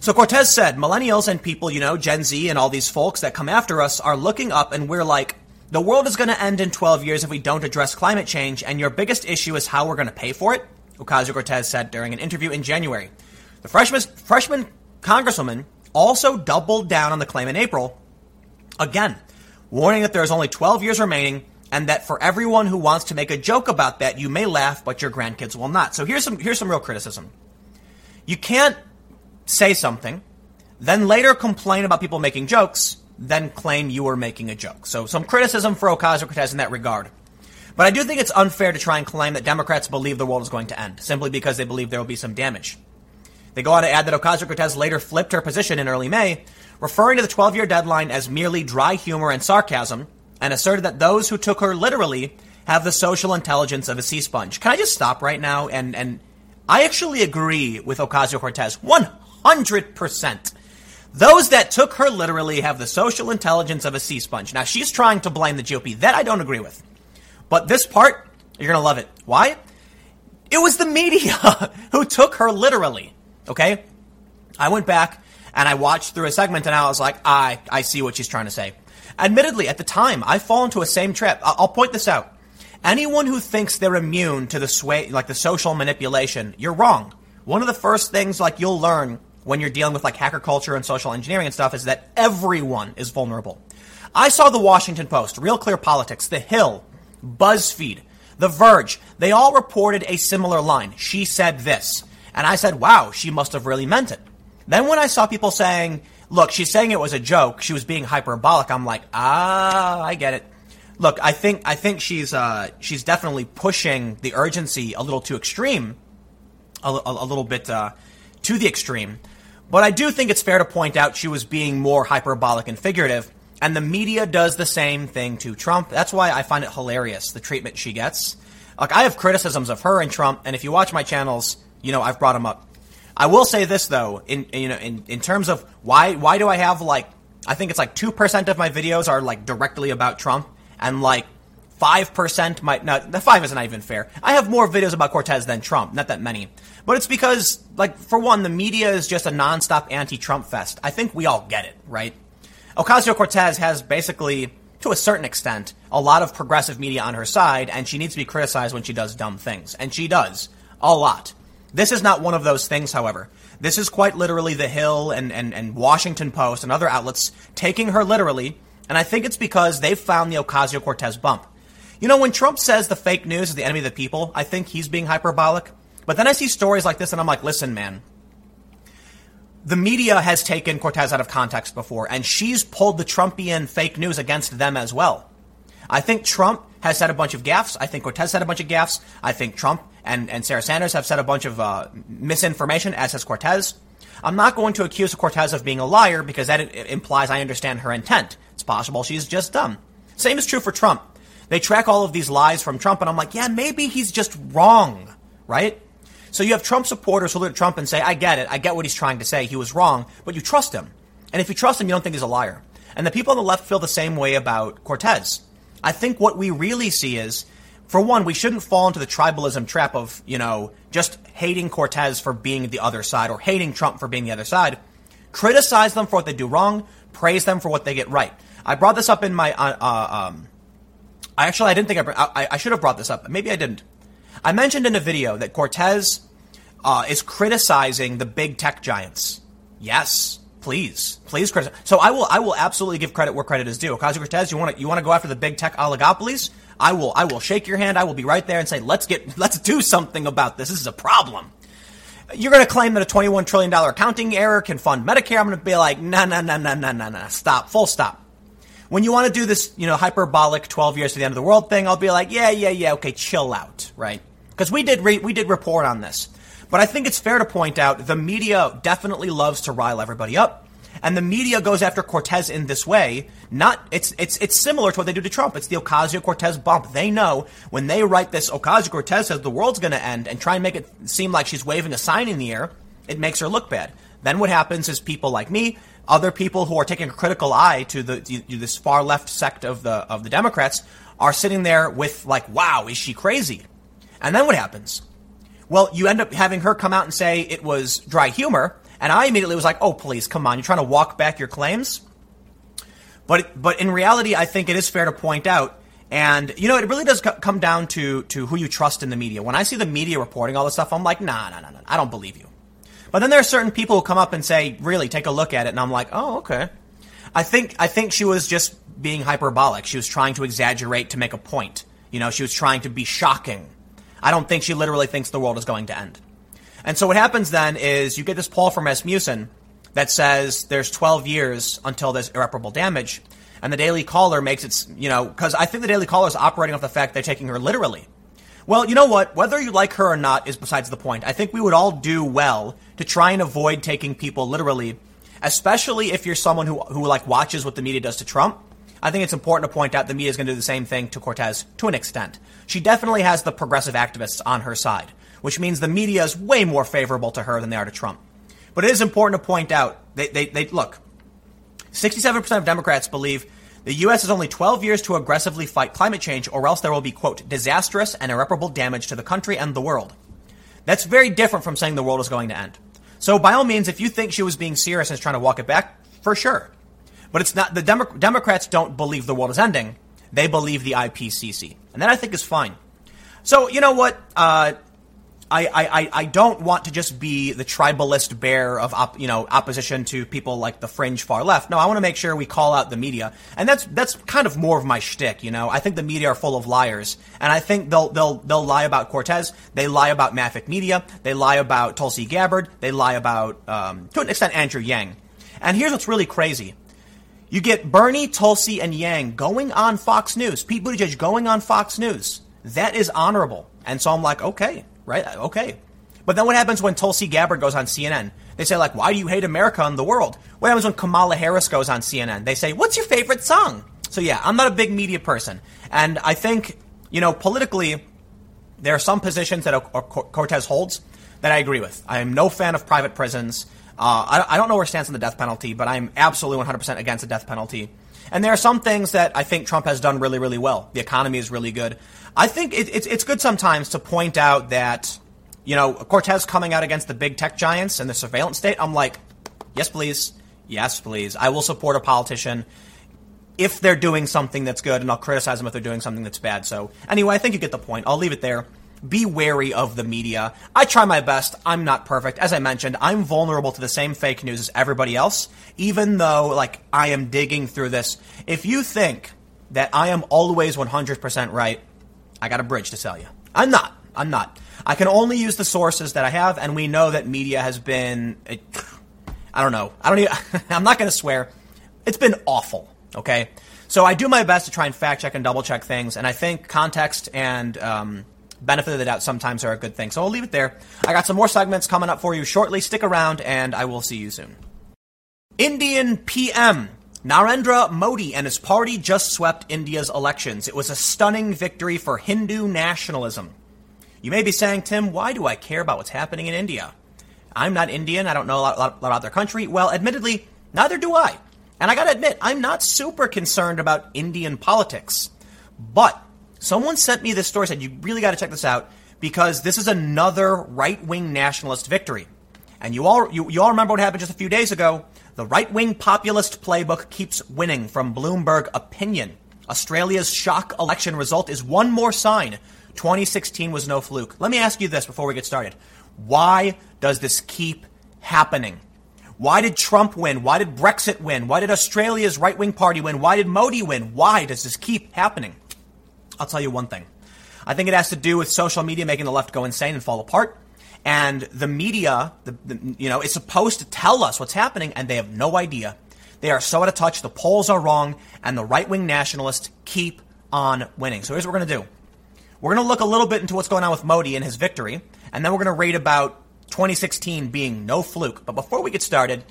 A: So Cortez said, millennials and people, you know, Gen Z and all these folks that come after us are looking up and we're like, the world is going to end in 12 years if we don't address climate change, and your biggest issue is how we're going to pay for it, Ocasio Cortez said during an interview in January. The freshman, freshman congresswoman also doubled down on the claim in April, again, warning that there is only 12 years remaining and that for everyone who wants to make a joke about that, you may laugh, but your grandkids will not. So here's some, here's some real criticism. You can't say something, then later complain about people making jokes, then claim you were making a joke. So some criticism for Ocasio Cortez in that regard. But I do think it's unfair to try and claim that Democrats believe the world is going to end simply because they believe there will be some damage. They go on to add that Ocasio Cortez later flipped her position in early May, referring to the 12 year deadline as merely dry humor and sarcasm, and asserted that those who took her literally have the social intelligence of a sea sponge. Can I just stop right now? And, and I actually agree with Ocasio Cortez 100%. Those that took her literally have the social intelligence of a sea sponge. Now, she's trying to blame the GOP. That I don't agree with. But this part, you're going to love it. Why? It was the media *laughs* who took her literally. Okay? I went back and I watched through a segment and I was like, I, I see what she's trying to say. Admittedly, at the time, I fall into a same trap. I'll point this out. Anyone who thinks they're immune to the sway, like the social manipulation, you're wrong. One of the first things like you'll learn when you're dealing with like hacker culture and social engineering and stuff is that everyone is vulnerable. I saw the Washington Post, Real Clear Politics, The Hill, BuzzFeed, The Verge. They all reported a similar line. She said this. And I said, wow, she must have really meant it. Then when I saw people saying, look, she's saying it was a joke, she was being hyperbolic, I'm like, ah, I get it. Look, I think I think she's uh, she's definitely pushing the urgency a little too extreme, a, a, a little bit uh, to the extreme. But I do think it's fair to point out she was being more hyperbolic and figurative, and the media does the same thing to Trump. That's why I find it hilarious the treatment she gets. Like I have criticisms of her and Trump, and if you watch my channels, you know I've brought them up. I will say this though, in you know, in, in terms of why why do I have like I think it's like two percent of my videos are like directly about Trump, and like five percent might not. The five isn't even fair. I have more videos about Cortez than Trump, not that many, but it's because like for one, the media is just a nonstop anti-Trump fest. I think we all get it, right? Ocasio Cortez has basically, to a certain extent, a lot of progressive media on her side, and she needs to be criticized when she does dumb things, and she does a lot. This is not one of those things, however. This is quite literally The Hill and, and, and Washington Post and other outlets taking her literally, and I think it's because they've found the Ocasio Cortez bump. You know, when Trump says the fake news is the enemy of the people, I think he's being hyperbolic. But then I see stories like this and I'm like, listen, man. The media has taken Cortez out of context before, and she's pulled the Trumpian fake news against them as well. I think Trump has said a bunch of gaffes. I think Cortez said a bunch of gaffes. I think Trump and, and Sarah Sanders have said a bunch of uh, misinformation, as has Cortez. I'm not going to accuse Cortez of being a liar because that implies I understand her intent. It's possible she's just dumb. Same is true for Trump. They track all of these lies from Trump, and I'm like, yeah, maybe he's just wrong, right? So you have Trump supporters who look at Trump and say, I get it. I get what he's trying to say. He was wrong, but you trust him. And if you trust him, you don't think he's a liar. And the people on the left feel the same way about Cortez. I think what we really see is, for one, we shouldn't fall into the tribalism trap of, you know, just hating Cortez for being the other side or hating Trump for being the other side. Criticize them for what they do wrong, praise them for what they get right. I brought this up in my, uh, uh, um, I actually, I didn't think I, I, I should have brought this up. Maybe I didn't. I mentioned in a video that Cortez uh, is criticizing the big tech giants. Yes, please, please criticize. So I will, I will absolutely give credit where credit is due. Ocasio Cortez, you want to, you want to go after the big tech oligopolies? I will, I will shake your hand. I will be right there and say, let's get, let's do something about this. This is a problem. You're going to claim that a $21 trillion accounting error can fund Medicare. I'm going to be like, no, no, no, no, no, no, no. Stop. Full stop. When you want to do this, you know, hyperbolic 12 years to the end of the world thing, I'll be like, yeah, yeah, yeah, okay, chill out, right? Because we did re- we did report on this. But I think it's fair to point out the media definitely loves to rile everybody up. And the media goes after Cortez in this way. Not it's it's it's similar to what they do to Trump. It's the Ocasio Cortez bump. They know when they write this Ocasio Cortez says the world's going to end and try and make it seem like she's waving a sign in the air, it makes her look bad. Then what happens is people like me, other people who are taking a critical eye to the to this far left sect of the of the Democrats are sitting there with like, "Wow, is she crazy?" And then what happens? Well, you end up having her come out and say it was dry humor, and I immediately was like, "Oh, please, come on! You're trying to walk back your claims." But but in reality, I think it is fair to point out, and you know, it really does co- come down to to who you trust in the media. When I see the media reporting all this stuff, I'm like, "Nah, nah, nah, nah! I don't believe you." But then there are certain people who come up and say, "Really, take a look at it," and I'm like, "Oh, okay." I think I think she was just being hyperbolic. She was trying to exaggerate to make a point. You know, she was trying to be shocking. I don't think she literally thinks the world is going to end. And so what happens then is you get this poll from Rasmussen that says there's 12 years until there's irreparable damage. And the Daily Caller makes it, you know, because I think the Daily Caller is operating off the fact they're taking her literally. Well, you know what? Whether you like her or not is besides the point. I think we would all do well to try and avoid taking people literally, especially if you're someone who, who like watches what the media does to Trump. I think it's important to point out the media is going to do the same thing to Cortez to an extent. She definitely has the progressive activists on her side, which means the media is way more favorable to her than they are to Trump. But it is important to point out they, they, they look, 67% of Democrats believe the U.S. has only 12 years to aggressively fight climate change, or else there will be, quote, disastrous and irreparable damage to the country and the world. That's very different from saying the world is going to end. So, by all means, if you think she was being serious and is trying to walk it back, for sure. But it's not, the Demo- Democrats don't believe the world is ending. They believe the IPCC. And that I think is fine. So, you know what? Uh, I, I, I don't want to just be the tribalist bear of op, you know opposition to people like the fringe far left. No, I want to make sure we call out the media, and that's that's kind of more of my shtick. You know, I think the media are full of liars, and I think they'll they'll they'll lie about Cortez, they lie about Maffick Media, they lie about Tulsi Gabbard, they lie about um, to an extent Andrew Yang. And here's what's really crazy: you get Bernie, Tulsi, and Yang going on Fox News, Pete Buttigieg going on Fox News. That is honorable, and so I'm like, okay right? Okay. But then what happens when Tulsi Gabbard goes on CNN? They say, like, why do you hate America and the world? What happens when Kamala Harris goes on CNN? They say, what's your favorite song? So yeah, I'm not a big media person. And I think, you know, politically, there are some positions that Cortez holds that I agree with. I am no fan of private prisons. Uh, I, don't know where stands on the death penalty, but I'm absolutely 100% against the death penalty. And there are some things that I think Trump has done really, really well. The economy is really good. I think it, it's it's good sometimes to point out that you know Cortez coming out against the big tech giants and the surveillance state. I'm like, yes, please, yes, please. I will support a politician if they're doing something that's good, and I'll criticize them if they're doing something that's bad. So anyway, I think you get the point. I'll leave it there. Be wary of the media. I try my best. I'm not perfect. As I mentioned, I'm vulnerable to the same fake news as everybody else, even though, like, I am digging through this. If you think that I am always 100% right, I got a bridge to sell you. I'm not. I'm not. I can only use the sources that I have, and we know that media has been. I don't know. I don't even. *laughs* I'm not going to swear. It's been awful. Okay. So I do my best to try and fact check and double check things, and I think context and um, benefit of the doubt sometimes are a good thing. So I'll leave it there. I got some more segments coming up for you shortly. Stick around, and I will see you soon. Indian PM Narendra Modi and his party just swept India's elections. It was a stunning victory for Hindu nationalism. You may be saying, Tim, why do I care about what's happening in India? I'm not Indian. I don't know a lot, lot, lot about their country. Well, admittedly, neither do I. And I gotta admit, I'm not super concerned about Indian politics. But someone sent me this story, said, you really gotta check this out because this is another right wing nationalist victory. And you all, you, you all remember what happened just a few days ago the right wing populist playbook keeps winning from Bloomberg Opinion. Australia's shock election result is one more sign 2016 was no fluke. Let me ask you this before we get started. Why does this keep happening? Why did Trump win? Why did Brexit win? Why did Australia's right wing party win? Why did Modi win? Why does this keep happening? I'll tell you one thing. I think it has to do with social media making the left go insane and fall apart and the media, the, the, you know, is supposed to tell us what's happening, and they have no idea. They are so out of touch. The polls are wrong, and the right wing nationalists keep on winning. So here's what we're going to do. We're going to look a little bit into what's going on with Modi and his victory, and then we're going to read about 2016 being no fluke. But before we get started,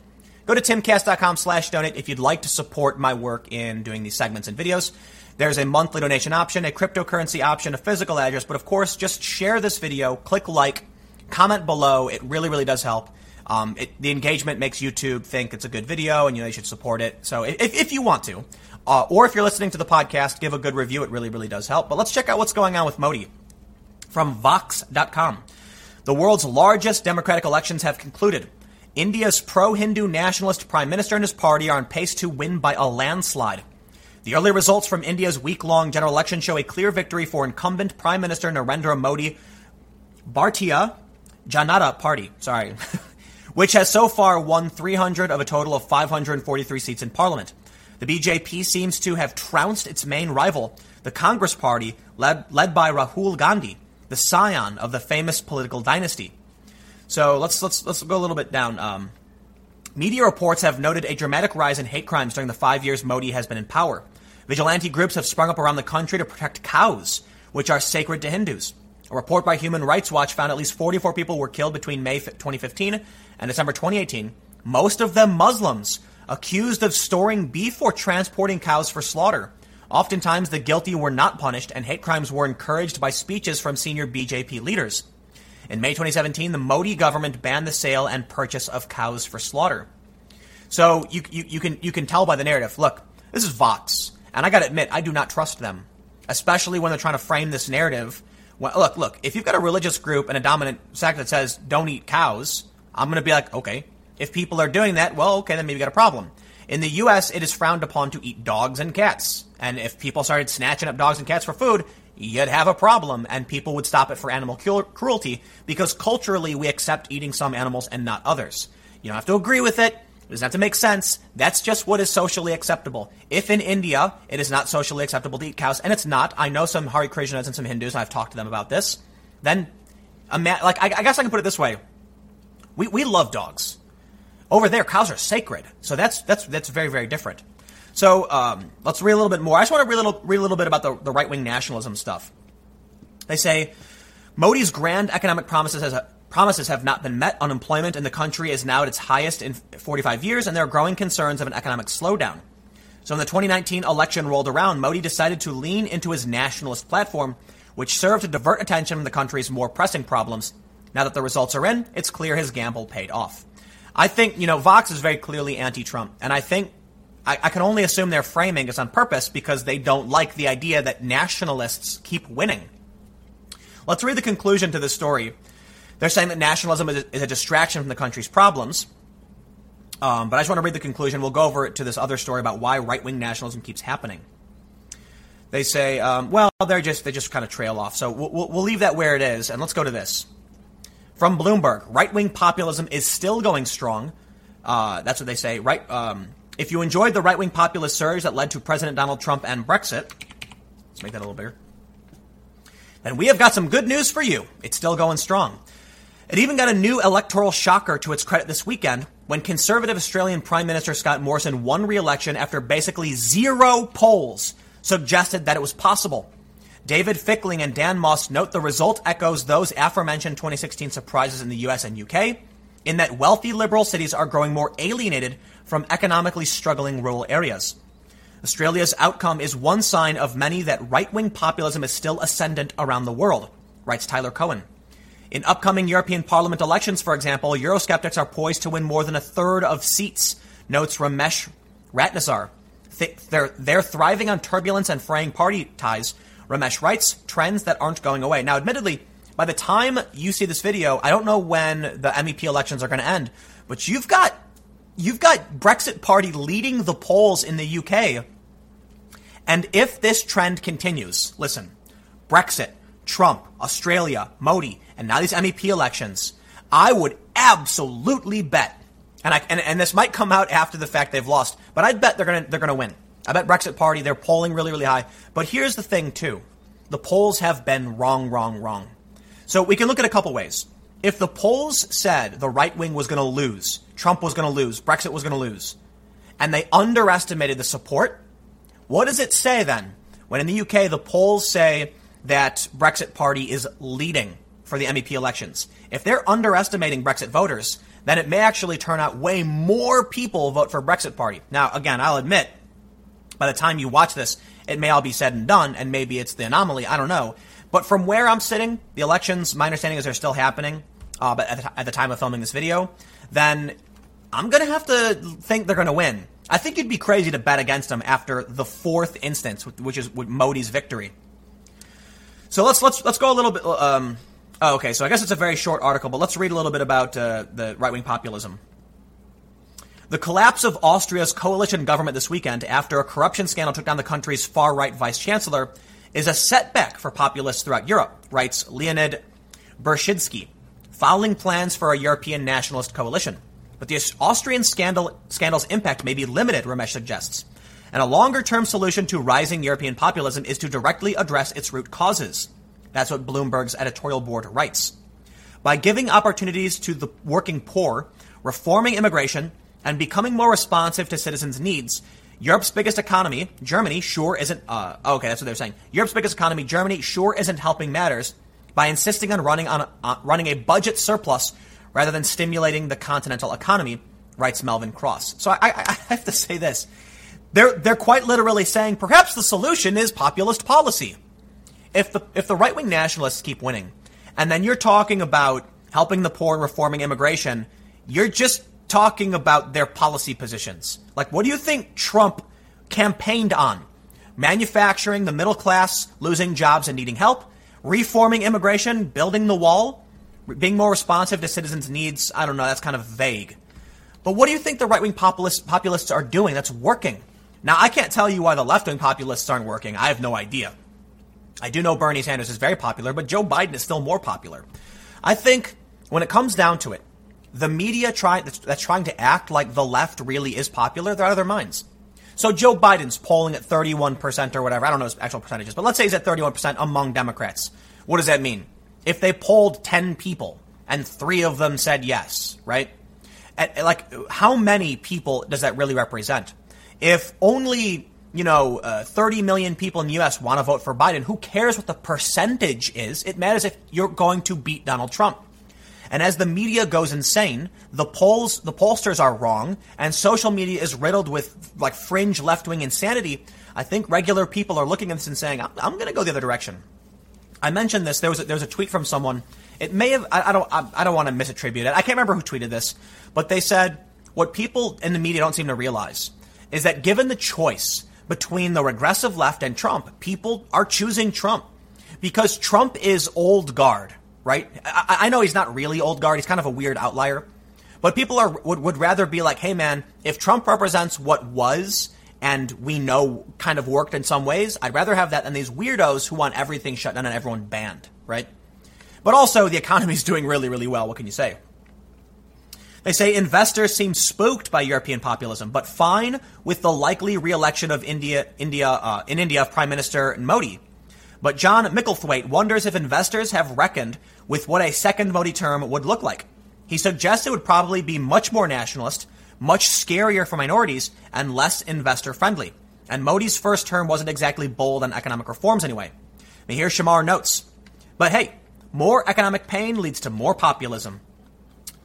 A: go to timcast.com slash donate if you'd like to support my work in doing these segments and videos. There's a monthly donation option, a cryptocurrency option, a physical address, but of course, just share this video, click like, comment below. It really, really does help. Um, it, the engagement makes YouTube think it's a good video and you know you should support it. So if, if you want to, uh, or if you're listening to the podcast, give a good review. It really, really does help. But let's check out what's going on with Modi from Vox.com. The world's largest democratic elections have concluded. India's pro Hindu nationalist prime minister and his party are on pace to win by a landslide. The early results from India's week long general election show a clear victory for incumbent Prime Minister Narendra Modi Bharatiya Janata Party, sorry, *laughs* which has so far won 300 of a total of 543 seats in parliament. The BJP seems to have trounced its main rival, the Congress Party, led, led by Rahul Gandhi, the scion of the famous political dynasty. So let's let's let's go a little bit down. Um, media reports have noted a dramatic rise in hate crimes during the five years Modi has been in power. Vigilante groups have sprung up around the country to protect cows, which are sacred to Hindus. A report by Human Rights Watch found at least 44 people were killed between May 2015 and December 2018, most of them Muslims, accused of storing beef or transporting cows for slaughter. Oftentimes, the guilty were not punished, and hate crimes were encouraged by speeches from senior BJP leaders. In May 2017, the Modi government banned the sale and purchase of cows for slaughter. So you, you, you, can, you can tell by the narrative. Look, this is Vox. And I got to admit, I do not trust them, especially when they're trying to frame this narrative. Well, look, look, if you've got a religious group and a dominant sect that says don't eat cows, I'm going to be like, okay. If people are doing that, well, okay, then maybe you got a problem. In the U.S., it is frowned upon to eat dogs and cats. And if people started snatching up dogs and cats for food, you'd have a problem, and people would stop it for animal cruelty because culturally we accept eating some animals and not others. You don't have to agree with it. It doesn't have to make sense. That's just what is socially acceptable. If in India it is not socially acceptable to eat cows, and it's not, I know some Hare Krishnas and some Hindus, I've talked to them about this, then, like, I, I guess I can put it this way. We, we love dogs. Over there, cows are sacred. So that's, that's, that's very, very different. So um, let's read a little bit more. I just want to read a little, read a little bit about the, the right wing nationalism stuff. They say Modi's grand economic promises has Promises have not been met. Unemployment in the country is now at its highest in 45 years, and there are growing concerns of an economic slowdown. So, when the 2019 election rolled around, Modi decided to lean into his nationalist platform, which served to divert attention from the country's more pressing problems. Now that the results are in, it's clear his gamble paid off. I think, you know, Vox is very clearly anti Trump, and I think I, I, can only assume they're framing is on purpose because they don't like the idea that nationalists keep winning. Let's read the conclusion to this story they're saying that nationalism is a, is a distraction from the country's problems. Um, but I just want to read the conclusion. We'll go over it to this other story about why right wing nationalism keeps happening. They say, um, well, they're just they just kind of trail off. So we'll, we'll leave that where it is, and let's go to this. From Bloomberg, right wing populism is still going strong. Uh, that's what they say. Right. Um, if you enjoyed the right wing populist surge that led to President Donald Trump and Brexit, let's make that a little bigger. Then we have got some good news for you. It's still going strong. It even got a new electoral shocker to its credit this weekend when conservative Australian Prime Minister Scott Morrison won re election after basically zero polls suggested that it was possible. David Fickling and Dan Moss note the result echoes those aforementioned 2016 surprises in the US and UK, in that wealthy liberal cities are growing more alienated from economically struggling rural areas. Australia's outcome is one sign of many that right wing populism is still ascendant around the world, writes Tyler Cowen. In upcoming European Parliament elections, for example, Eurosceptics are poised to win more than a third of seats, notes Ramesh Ratnesar. They're, they're thriving on turbulence and fraying party ties. Ramesh writes, trends that aren't going away. Now, admittedly, by the time you see this video, I don't know when the MEP elections are going to end, but you've got you've got Brexit Party leading the polls in the UK. And if this trend continues, listen, Brexit, Trump, Australia, Modi, and now these MEP elections, I would absolutely bet, and I and, and this might come out after the fact they've lost, but I'd bet they're gonna they're gonna win. I bet Brexit Party they're polling really really high. But here's the thing too, the polls have been wrong, wrong, wrong. So we can look at a couple ways. If the polls said the right wing was going to lose, Trump was going to lose, Brexit was going to lose, and they underestimated the support, what does it say then? When in the UK the polls say that Brexit Party is leading for the MEP elections. If they're underestimating Brexit voters, then it may actually turn out way more people vote for Brexit Party. Now, again, I'll admit, by the time you watch this, it may all be said and done, and maybe it's the anomaly. I don't know. But from where I'm sitting, the elections, my understanding is they're still happening, uh, but at the, at the time of filming this video, then I'm going to have to think they're going to win. I think you'd be crazy to bet against them after the fourth instance, which is with Modi's victory. So let's let's let's go a little bit. Um, oh, okay, so I guess it's a very short article, but let's read a little bit about uh, the right wing populism. The collapse of Austria's coalition government this weekend after a corruption scandal took down the country's far right vice chancellor is a setback for populists throughout Europe, writes Leonid Bershidsky, following plans for a European nationalist coalition. But the Austrian scandal, scandal's impact may be limited, Ramesh suggests. And a longer term solution to rising European populism is to directly address its root causes. That's what Bloomberg's editorial board writes. By giving opportunities to the working poor, reforming immigration, and becoming more responsive to citizens' needs, Europe's biggest economy, Germany, sure isn't. Uh, okay, that's what they're saying. Europe's biggest economy, Germany, sure isn't helping matters by insisting on running on uh, running a budget surplus rather than stimulating the continental economy, writes Melvin Cross. So I, I, I have to say this: they're they're quite literally saying perhaps the solution is populist policy. If the if the right wing nationalists keep winning, and then you're talking about helping the poor and reforming immigration, you're just talking about their policy positions. Like, what do you think Trump campaigned on? Manufacturing, the middle class losing jobs and needing help, reforming immigration, building the wall, being more responsive to citizens' needs. I don't know, that's kind of vague. But what do you think the right wing populist, populists are doing that's working? Now, I can't tell you why the left wing populists aren't working. I have no idea. I do know Bernie Sanders is very popular, but Joe Biden is still more popular. I think when it comes down to it, the media that's, that's trying to act like the left really is popular, they're out of their minds. So Joe Biden's polling at 31% or whatever. I don't know his actual percentages, but let's say he's at 31% among Democrats. What does that mean? If they polled 10 people and three of them said yes, right? At, like, how many people does that really represent? If only, you know, uh, 30 million people in the U.S. want to vote for Biden, who cares what the percentage is? It matters if you're going to beat Donald Trump. And as the media goes insane, the polls, the pollsters are wrong, and social media is riddled with like fringe left wing insanity. I think regular people are looking at this and saying, I'm, I'm going to go the other direction. I mentioned this. There was a, there was a tweet from someone. It may have. I, I don't. I, I don't want to misattribute it. I can't remember who tweeted this, but they said what people in the media don't seem to realize is that given the choice between the regressive left and Trump, people are choosing Trump because Trump is old guard right? I, I, know he's not really old guard. He's kind of a weird outlier. But people are would, would rather be like, hey man, if Trump represents what was and we know kind of worked in some ways, I'd rather have that than these weirdos who want everything shut down and everyone banned, right? But also the economy is doing really, really well. What can you say? They say investors seem spooked by European populism, but fine with the likely re-election of India, India uh, in India of Prime Minister Modi but John Micklethwait wonders if investors have reckoned with what a second Modi term would look like. He suggests it would probably be much more nationalist, much scarier for minorities, and less investor friendly. And Modi's first term wasn't exactly bold on economic reforms anyway. And Mihir Sharma notes. But hey, more economic pain leads to more populism.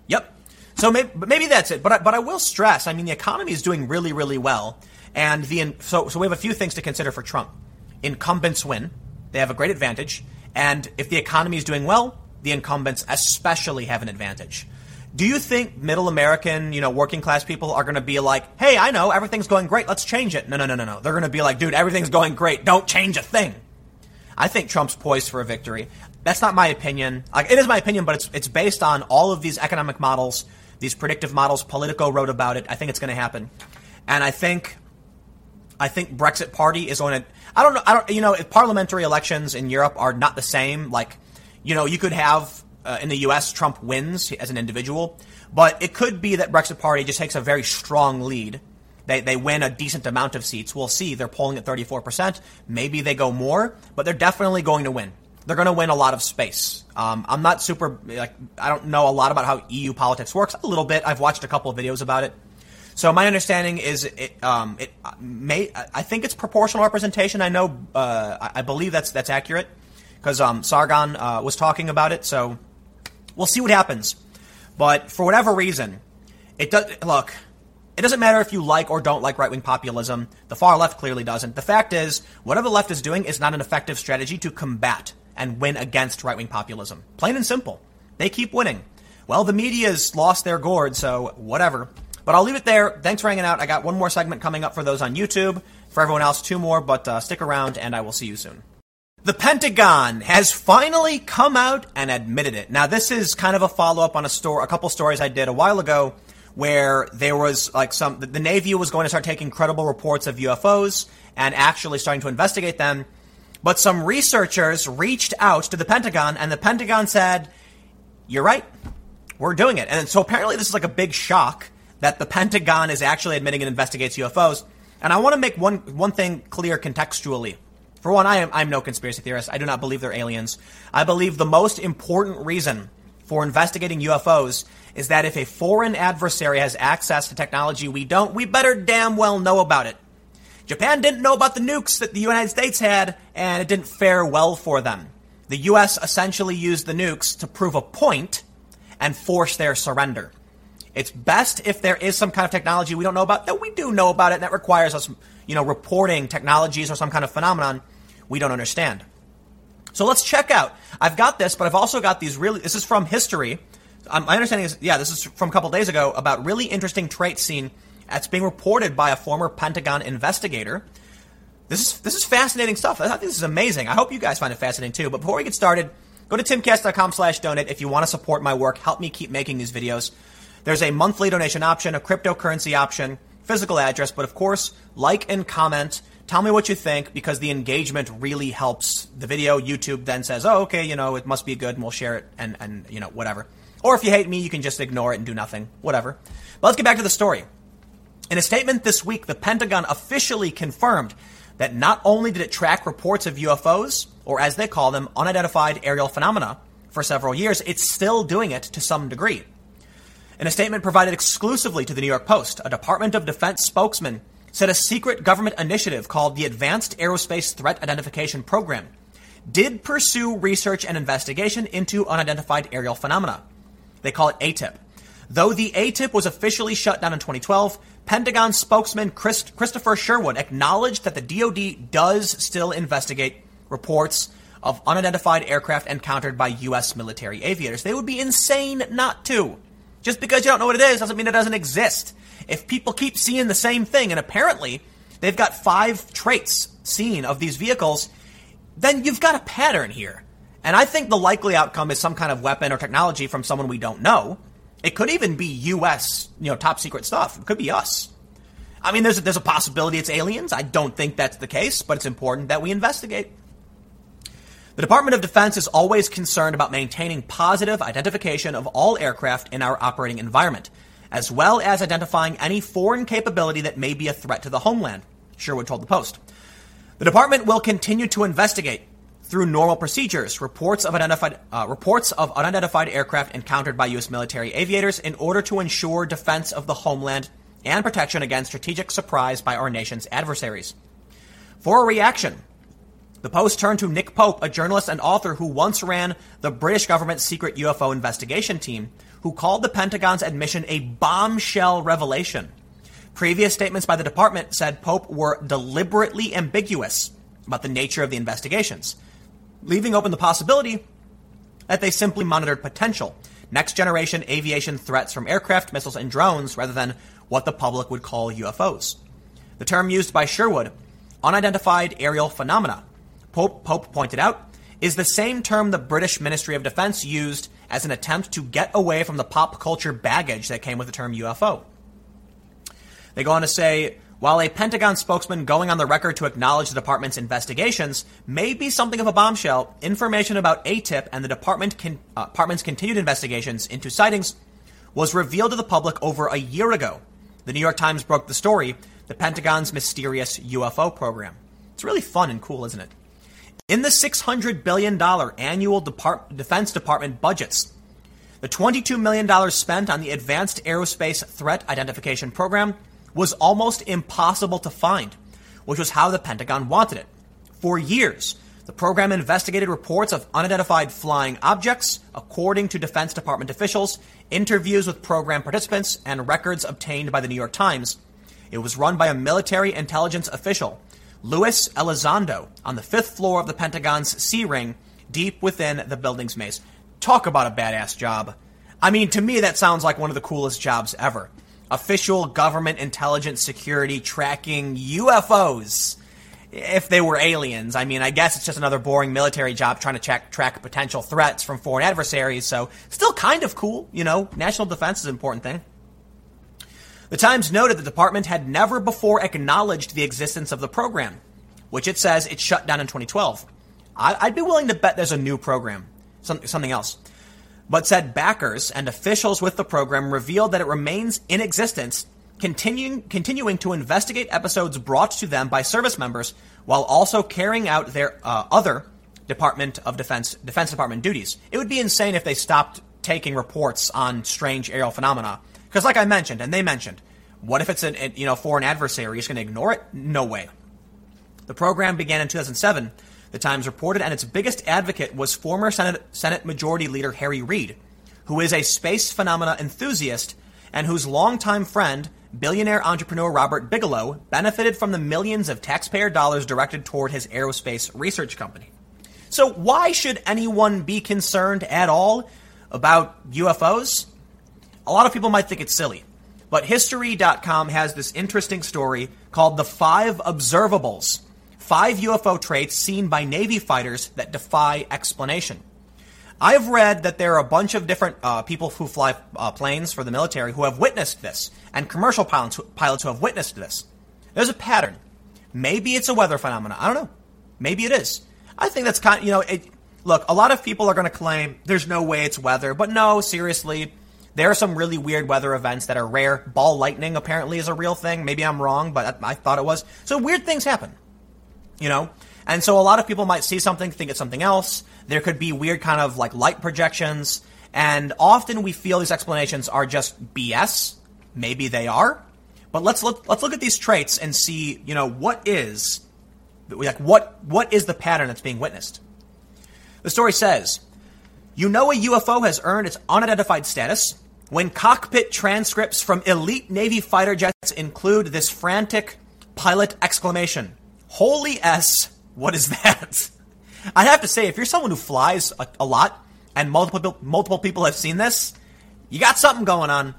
A: Yep. So maybe, maybe that's it. But I, but I will stress. I mean, the economy is doing really, really well, and the so so we have a few things to consider for Trump. Incumbents win. They have a great advantage. And if the economy is doing well, the incumbents especially have an advantage. Do you think middle American, you know, working class people are going to be like, hey, I know, everything's going great, let's change it? No, no, no, no, no. They're going to be like, dude, everything's going great, don't change a thing. I think Trump's poised for a victory. That's not my opinion. Like, it is my opinion, but it's, it's based on all of these economic models, these predictive models. Politico wrote about it. I think it's going to happen. And I think, I think Brexit Party is going to, I don't know. I don't. You know, if parliamentary elections in Europe are not the same. Like, you know, you could have uh, in the U.S. Trump wins as an individual, but it could be that Brexit Party just takes a very strong lead. They, they win a decent amount of seats. We'll see. They're polling at 34%. Maybe they go more, but they're definitely going to win. They're going to win a lot of space. Um, I'm not super, like, I don't know a lot about how EU politics works. A little bit. I've watched a couple of videos about it. So my understanding is it, um, it may I think it's proportional representation. I know uh, I believe that's that's accurate because um, Sargon uh, was talking about it. So we'll see what happens. But for whatever reason, it does look. It doesn't matter if you like or don't like right wing populism. The far left clearly doesn't. The fact is, whatever the left is doing is not an effective strategy to combat and win against right wing populism. Plain and simple. They keep winning. Well, the media's lost their gourd, so whatever. But I'll leave it there. Thanks for hanging out. I got one more segment coming up for those on YouTube. For everyone else, two more, but uh, stick around and I will see you soon. The Pentagon has finally come out and admitted it. Now, this is kind of a follow up on a story, a couple stories I did a while ago where there was like some, the Navy was going to start taking credible reports of UFOs and actually starting to investigate them. But some researchers reached out to the Pentagon and the Pentagon said, you're right. We're doing it. And so apparently this is like a big shock that the Pentagon is actually admitting it investigates UFOs. And I want to make one, one thing clear contextually. For one, I am, I'm no conspiracy theorist. I do not believe they're aliens. I believe the most important reason for investigating UFOs is that if a foreign adversary has access to technology we don't, we better damn well know about it. Japan didn't know about the nukes that the United States had, and it didn't fare well for them. The US essentially used the nukes to prove a point and force their surrender. It's best if there is some kind of technology we don't know about that we do know about it and that requires us, you know, reporting technologies or some kind of phenomenon we don't understand. So let's check out. I've got this, but I've also got these really, this is from history. Um, my understanding is, yeah, this is from a couple days ago about really interesting traits seen that's being reported by a former Pentagon investigator. This is this is fascinating stuff. I think this is amazing. I hope you guys find it fascinating too. But before we get started, go to timcast.com slash donate if you want to support my work. Help me keep making these videos. There's a monthly donation option, a cryptocurrency option, physical address, but of course, like and comment. Tell me what you think because the engagement really helps the video. YouTube then says, oh, okay, you know, it must be good and we'll share it and, and, you know, whatever. Or if you hate me, you can just ignore it and do nothing. Whatever. But let's get back to the story. In a statement this week, the Pentagon officially confirmed that not only did it track reports of UFOs, or as they call them, unidentified aerial phenomena, for several years, it's still doing it to some degree. In a statement provided exclusively to the New York Post, a Department of Defense spokesman said a secret government initiative called the Advanced Aerospace Threat Identification Program did pursue research and investigation into unidentified aerial phenomena. They call it ATIP. Though the ATIP was officially shut down in 2012, Pentagon spokesman Chris, Christopher Sherwood acknowledged that the DoD does still investigate reports of unidentified aircraft encountered by U.S. military aviators. They would be insane not to. Just because you don't know what it is doesn't mean it doesn't exist. If people keep seeing the same thing, and apparently they've got five traits seen of these vehicles, then you've got a pattern here. And I think the likely outcome is some kind of weapon or technology from someone we don't know. It could even be U.S. you know top secret stuff. It could be us. I mean, there's a, there's a possibility it's aliens. I don't think that's the case, but it's important that we investigate. The Department of Defense is always concerned about maintaining positive identification of all aircraft in our operating environment, as well as identifying any foreign capability that may be a threat to the homeland, Sherwood told the Post. The department will continue to investigate through normal procedures reports of identified uh, reports of unidentified aircraft encountered by U.S. military aviators in order to ensure defense of the homeland and protection against strategic surprise by our nation's adversaries. For a reaction, the Post turned to Nick Pope, a journalist and author who once ran the British government's secret UFO investigation team, who called the Pentagon's admission a bombshell revelation. Previous statements by the department said Pope were deliberately ambiguous about the nature of the investigations, leaving open the possibility that they simply monitored potential next generation aviation threats from aircraft, missiles, and drones rather than what the public would call UFOs. The term used by Sherwood, unidentified aerial phenomena, Pope, Pope pointed out, is the same term the British Ministry of Defense used as an attempt to get away from the pop culture baggage that came with the term UFO. They go on to say, while a Pentagon spokesman going on the record to acknowledge the department's investigations may be something of a bombshell, information about ATIP and the department con- uh, department's continued investigations into sightings was revealed to the public over a year ago. The New York Times broke the story, the Pentagon's mysterious UFO program. It's really fun and cool, isn't it? In the $600 billion annual Depart- Defense Department budgets, the $22 million spent on the Advanced Aerospace Threat Identification Program was almost impossible to find, which was how the Pentagon wanted it. For years, The program investigated reports of unidentified flying objects, according to Defense Department officials, interviews with program participants, and records obtained by the New York Times. It was run by a military intelligence official, Luis Elizondo, on the fifth floor of the Pentagon's C Ring, deep within the building's maze. Talk about a badass job. I mean, to me, that sounds like one of the coolest jobs ever. Official government intelligence security tracking UFOs. If they were aliens, I mean, I guess it's just another boring military job trying to check, track potential threats from foreign adversaries, so still kind of cool, you know. National defense is an important thing. The Times noted the department had never before acknowledged the existence of the program, which it says it shut down in 2012. I'd be willing to bet there's a new program, something else. But said backers and officials with the program revealed that it remains in existence, continuing, continuing to investigate episodes brought to them by service members while also carrying out their uh, other Department of Defense Defense Department duties. It would be insane if they stopped taking reports on strange aerial phenomena. Because, like I mentioned, and they mentioned, what if it's a you know foreign adversary? He's going to ignore it? No way. The program began in 2007 the Times reported, and its biggest advocate was former Senate, Senate Majority Leader Harry Reid, who is a space phenomena enthusiast and whose longtime friend, billionaire entrepreneur Robert Bigelow, benefited from the millions of taxpayer dollars directed toward his aerospace research company. So, why should anyone be concerned at all about UFOs? A lot of people might think it's silly, but History.com has this interesting story called The Five Observables five UFO traits seen by Navy fighters that defy explanation. I've read that there are a bunch of different uh, people who fly uh, planes for the military who have witnessed this, and commercial pilots, pilots who have witnessed this. There's a pattern. Maybe it's a weather phenomenon. I don't know. Maybe it is. I think that's kind of, you know, it, look, a lot of people are going to claim there's no way it's weather, but no, seriously, there are some really weird weather events that are rare. Ball lightning apparently is a real thing. Maybe I'm wrong, but I, I thought it was. So weird things happen you know? And so a lot of people might see something, think it's something else. There could be weird kind of like light projections. And often we feel these explanations are just BS. Maybe they are. But let's look, let's look at these traits and see, you know, what is, like, what, what is the pattern that's being witnessed? The story says, you know a UFO has earned its unidentified status when cockpit transcripts from elite Navy fighter jets include this frantic pilot exclamation. Holy S, what is that? *laughs* I have to say, if you're someone who flies a, a lot and multiple multiple people have seen this, you got something going on.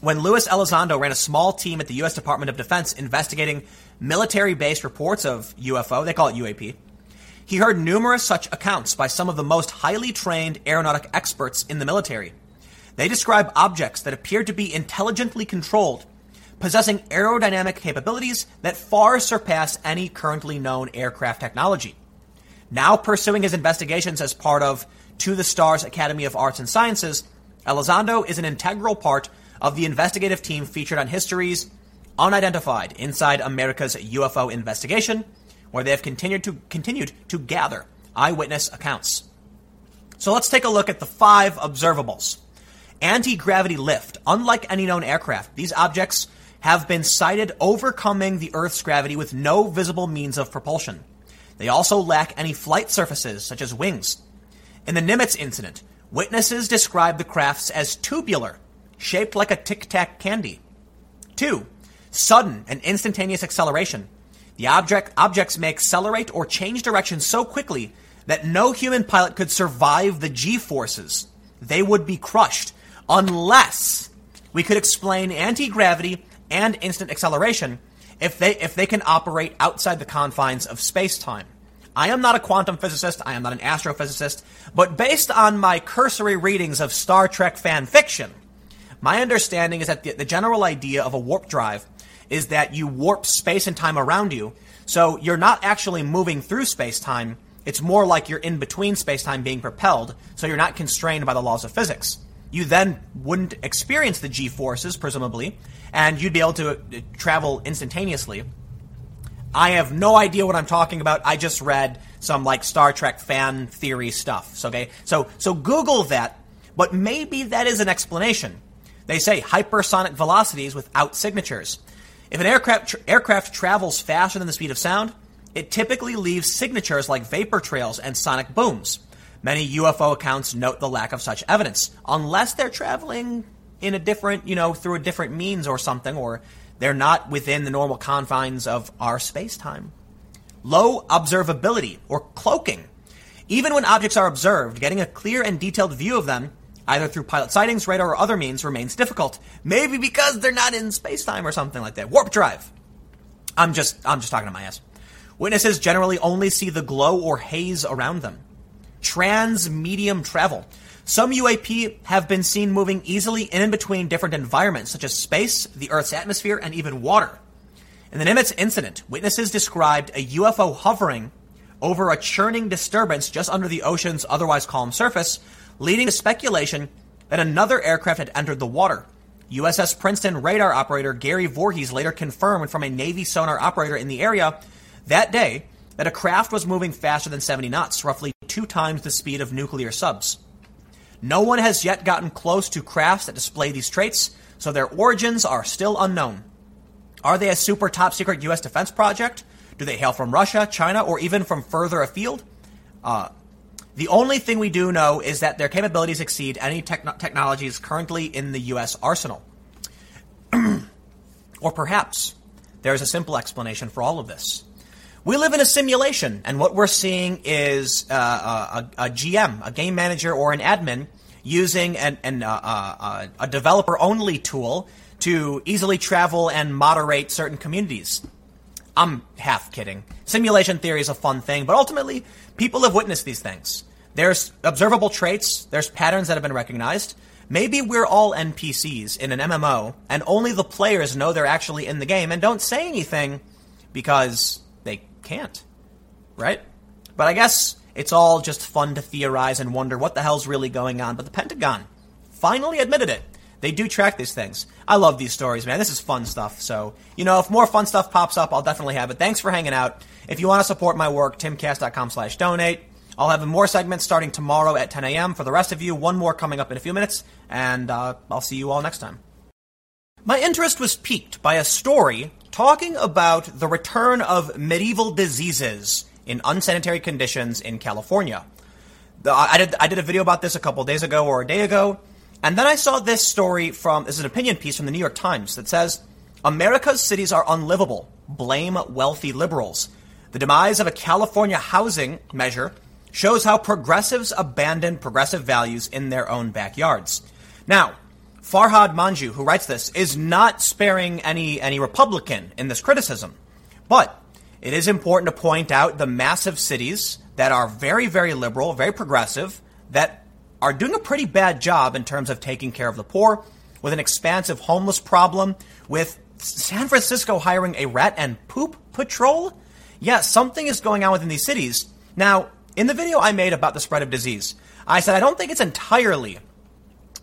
A: When Luis Elizondo ran a small team at the U.S. Department of Defense investigating military-based reports of UFO, they call it UAP, he heard numerous such accounts by some of the most highly trained aeronautic experts in the military. They describe objects that appear to be intelligently controlled possessing aerodynamic capabilities that far surpass any currently known aircraft technology. Now pursuing his investigations as part of To the Stars Academy of Arts and Sciences, Elizondo is an integral part of the investigative team featured on History's Unidentified Inside America's UFO Investigation, where they have continued to continued to gather eyewitness accounts. So let's take a look at the five observables. Anti-gravity lift. Unlike any known aircraft, these objects have been sighted overcoming the Earth's gravity with no visible means of propulsion. They also lack any flight surfaces, such as wings. In the Nimitz incident, witnesses described the crafts as tubular, shaped like a tic tac candy. 2. Sudden and instantaneous acceleration. The object, objects may accelerate or change direction so quickly that no human pilot could survive the g forces. They would be crushed unless we could explain anti gravity and instant acceleration if they if they can operate outside the confines of space-time. I am not a quantum physicist, I am not an astrophysicist, but based on my cursory readings of Star Trek fan fiction, my understanding is that the, the general idea of a warp drive is that you warp space and time around you, so you're not actually moving through space-time. It's more like you're in between space-time being propelled, so you're not constrained by the laws of physics. You then wouldn't experience the g forces, presumably, and you'd be able to uh, travel instantaneously. I have no idea what I'm talking about. I just read some like Star Trek fan theory stuff. So, okay, so so Google that, but maybe that is an explanation. They say hypersonic velocities without signatures. If an aircraft tr- aircraft travels faster than the speed of sound, it typically leaves signatures like vapor trails and sonic booms. Many UFO accounts note the lack of such evidence, unless they're traveling in a different, you know, through a different means or something, or they're not within the normal confines of our space time. Low observability or cloaking. Even when objects are observed, getting a clear and detailed view of them, either through pilot sightings, radar, or other means, remains difficult. Maybe because they're not in space time or something like that. Warp drive. I'm just, I'm just talking to my ass. Witnesses generally only see the glow or haze around them. Trans-medium travel. Some UAP have been seen moving easily in and between different environments, such as space, the Earth's atmosphere, and even water. In the Nimitz incident, witnesses described a UFO hovering over a churning disturbance just under the ocean's otherwise calm surface, leading to speculation that another aircraft had entered the water. USS Princeton radar operator Gary Voorhis later confirmed from a Navy sonar operator in the area that day that a craft was moving faster than 70 knots, roughly two times the speed of nuclear subs. No one has yet gotten close to crafts that display these traits, so their origins are still unknown. Are they a super top secret U.S. defense project? Do they hail from Russia, China, or even from further afield? Uh, the only thing we do know is that their capabilities exceed any techn- technologies currently in the U.S. arsenal. *clears throat* or perhaps there is a simple explanation for all of this. We live in a simulation, and what we're seeing is uh, a, a, GM, a game manager, or an admin using an, an, uh, uh, a developer only tool to easily travel and moderate certain communities. I'm half kidding. Simulation theory is a fun thing, but ultimately, people have witnessed these things. There's observable traits, there's patterns that have been recognized. Maybe we're all NPCs in an MMO, and only the players know they're actually in the game and don't say anything because can't. Right? But I guess it's all just fun to theorize and wonder what the hell's really going on. But the Pentagon finally admitted it. They do track these things. I love these stories, man. This is fun stuff. So, you know, if more fun stuff pops up, I'll definitely have it. Thanks for hanging out. If you want to support my work, timcast.com slash donate. I'll have more segments starting tomorrow at 10 a.m. For the rest of you, one more coming up in a few minutes, and uh, I'll see you all next time. My interest was piqued by a story talking about the return of medieval diseases in unsanitary conditions in California. I did, I did a video about this a couple days ago or a day ago, and then I saw this story from, this is an opinion piece from the New York Times that says, America's cities are unlivable. Blame wealthy liberals. The demise of a California housing measure shows how progressives abandon progressive values in their own backyards. Now, Farhad Manjoo, who writes this, is not sparing any, any Republican in this criticism. But it is important to point out the massive cities that are very, very liberal, very progressive, that are doing a pretty bad job in terms of taking care of the poor, with an expansive homeless problem, with San Francisco hiring a rat and poop patrol. Yeah, something is going on within these cities. Now, in the video I made about the spread of disease, I said I don't think it's entirely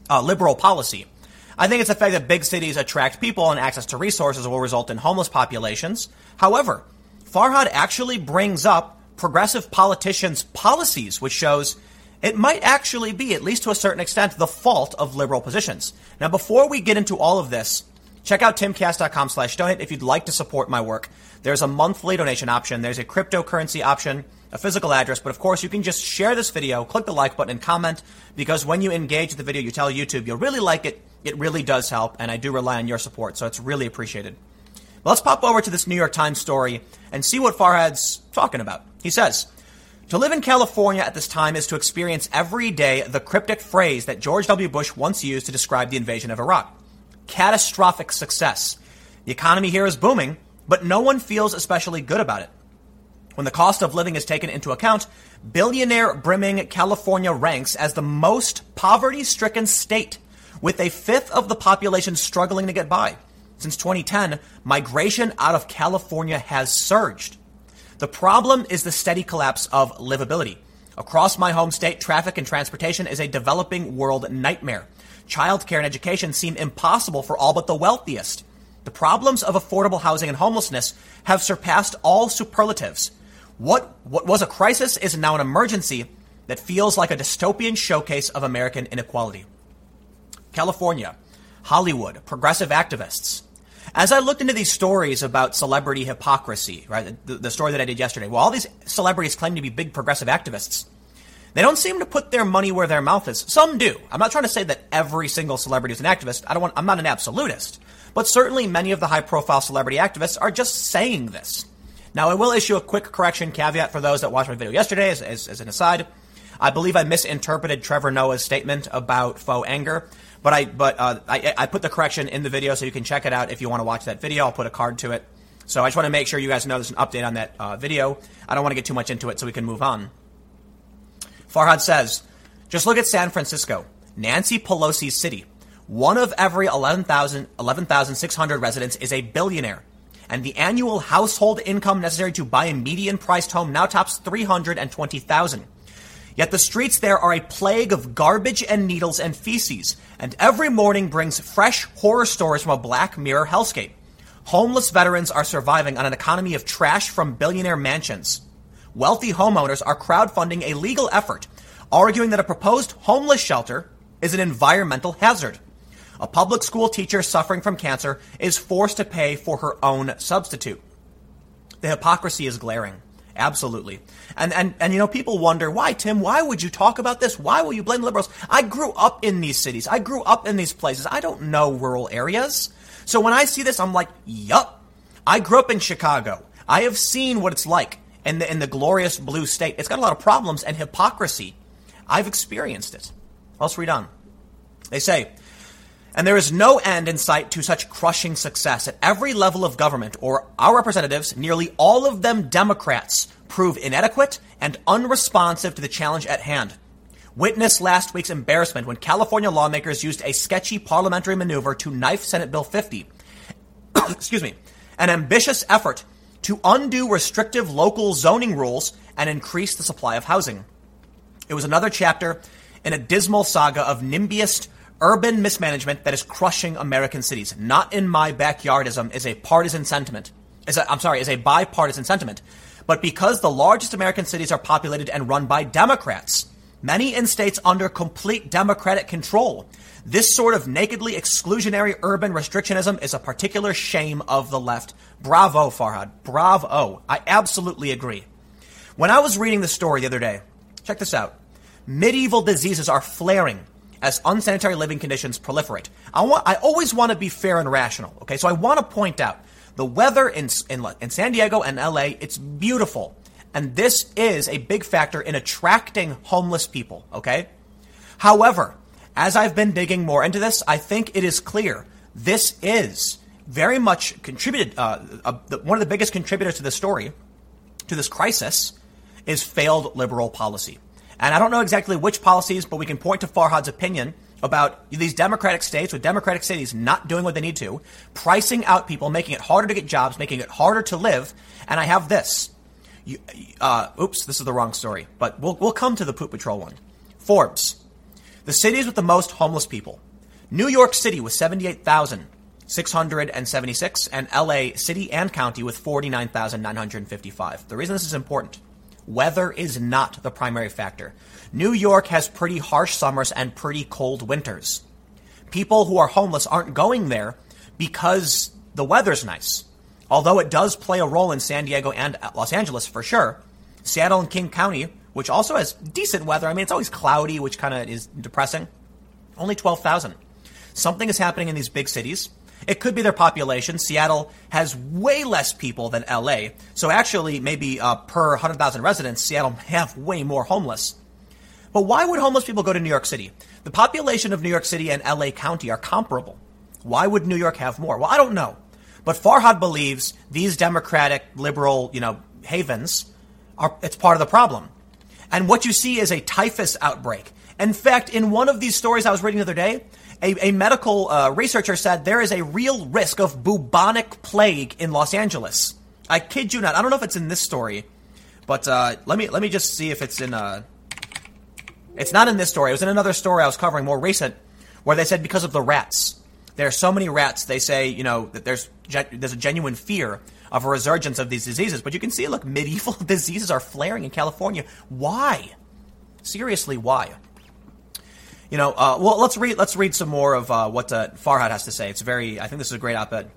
A: uh, liberal policy. I think it's the fact that big cities attract people and access to resources will result in homeless populations. However, Farhad actually brings up progressive politicians' policies, which shows it might actually be, at least to a certain extent, the fault of liberal positions. Now, before we get into all of this, check out timcast.com slash donate if you'd like to support my work. There's a monthly donation option. There's a cryptocurrency option a physical address, but of course you can just share this video, click the like button, and comment because when you engage with the video, you tell YouTube you'll really like it. It really does help, and I do rely on your support, so it's really appreciated. Let's pop over to this New York Times story and see what Farhad's talking about. He says, to live in California at this time is to experience every day the cryptic phrase that George W. Bush once used to describe the invasion of Iraq catastrophic success. The economy here is booming, but no one feels especially good about it. When the cost of living is taken into account, billionaire brimming California ranks as the most poverty stricken state, with a fifth of the population struggling to get by. Since 2010, migration out of California has surged. The problem is the steady collapse of livability. Across my home state, traffic and transportation is a developing world nightmare. Childcare and education seem impossible for all but the wealthiest. The problems of affordable housing and homelessness have surpassed all superlatives. What, what was a crisis is now an emergency that feels like a dystopian showcase of American inequality. California, Hollywood, progressive activists. As I looked into these stories about celebrity hypocrisy, right, the, the story that I did yesterday, well, all these celebrities claim to be big progressive activists. They don't seem to put their money where their mouth is. Some do. I'm not trying to say that every single celebrity is an activist. I don't want, I'm not an absolutist. But certainly many of the high profile celebrity activists are just saying this. Now, I will issue a quick correction caveat for those that watched my video yesterday as, as, as an aside. I believe I misinterpreted Trevor Noah's statement about faux anger. But I but uh, I, I put the correction in the video so you can check it out if you want to watch that video. I'll put a card to it. So I just want to make sure you guys know there's an update on that uh, video. I don't want to get too much into it so we can move on. Farhad says, just look at San Francisco, Nancy Pelosi's city. One of every 11,600 11, residents is a billionaire. And the annual household income necessary to buy a median priced home now tops 320,000. Yet the streets there are a plague of garbage and needles and feces, and every morning brings fresh horror stories from a Black Mirror hellscape. Homeless veterans are surviving on an economy of trash from billionaire mansions wealthy homeowners are crowdfunding a legal effort arguing that a proposed homeless shelter is an environmental hazard. A public school teacher suffering from cancer is forced to pay for her own substitute. The hypocrisy is glaring. Absolutely. And, and, and, you know, people wonder, why, Tim, why would you talk about this? Why will you blame liberals? I grew up in these cities. I grew up in these places. I don't know rural areas. So when I see this, I'm like, yup. I grew up in Chicago. I have seen what it's like in the, in the glorious blue state. It's got a lot of problems and hypocrisy. I've experienced it. Let's read on. They say, and there is no end in sight to such crushing success at every level of government, or our representatives, nearly all of them Democrats, prove inadequate and unresponsive to the challenge at hand. Witness last week's embarrassment when California lawmakers used a sketchy parliamentary maneuver to knife Senate Bill 50. *coughs* Excuse me. An ambitious effort to undo restrictive local zoning rules and increase the supply of housing. It was another chapter in a dismal saga of NIMBYist urban mismanagement that is crushing American cities. Not in my backyardism is a partisan sentiment. Is a, I'm sorry, is a bipartisan sentiment. But because the largest American cities are populated and run by Democrats, many in states under complete Democratic control, this sort of nakedly exclusionary urban restrictionism is a particular shame of the left. Bravo, Farhad. Bravo. I absolutely agree. When I was reading the story the other day, check this out. Medieval diseases are flaring as unsanitary living conditions proliferate. I want, I always want to be fair and rational. Okay, so I want to point out the weather in, in, in San Diego and LA, it's beautiful. And this is a big factor in attracting homeless people. Okay. However, as I've been digging more into this, I think it is clear this is very much contributed. Uh, uh, one of the biggest contributors to this story, to this crisis, is failed liberal policy. And I don't know exactly which policies, but we can point to Farhad's opinion about these democratic states with democratic cities not doing what they need to, pricing out people, making it harder to get jobs, making it harder to live. And I have this. You, uh, oops, this is the wrong story, but we'll, we'll come to the Poop Patrol one. Forbes. The cities with the most homeless people. New York City with 78,676 and LA City and County with 49,955. The reason this is important, weather is not the primary factor. New York has pretty harsh summers and pretty cold winters. People who are homeless aren't going there because the weather's nice. Although it does play a role in San Diego and Los Angeles for sure, Seattle and King County which also has decent weather. I mean, it's always cloudy, which kind of is depressing. Only 12,000. Something is happening in these big cities. It could be their population. Seattle has way less people than LA. So actually, maybe uh, per 100,000 residents, Seattle have way more homeless. But why would homeless people go to New York City? The population of New York City and LA County are comparable. Why would New York have more? Well, I don't know. But Farhad believes these democratic, liberal, you know, havens are, it's part of the problem. And what you see is a typhus outbreak. In fact, in one of these stories I was reading the other day, a, a medical uh, researcher said there is a real risk of bubonic plague in Los Angeles. I kid you not. I don't know if it's in this story, but uh, let me let me just see if it's in. Uh, it's not in this story. It was in another story I was covering more recent, where they said because of the rats. There are so many rats. They say you know that there's there's a genuine fear of a resurgence of these diseases. But you can see, look, medieval *laughs* diseases are flaring in California. Why? Seriously, why? You know, uh, well, let's read let's read some more of uh, what uh, Farhad has to say. It's very, I think this is a great op-ed.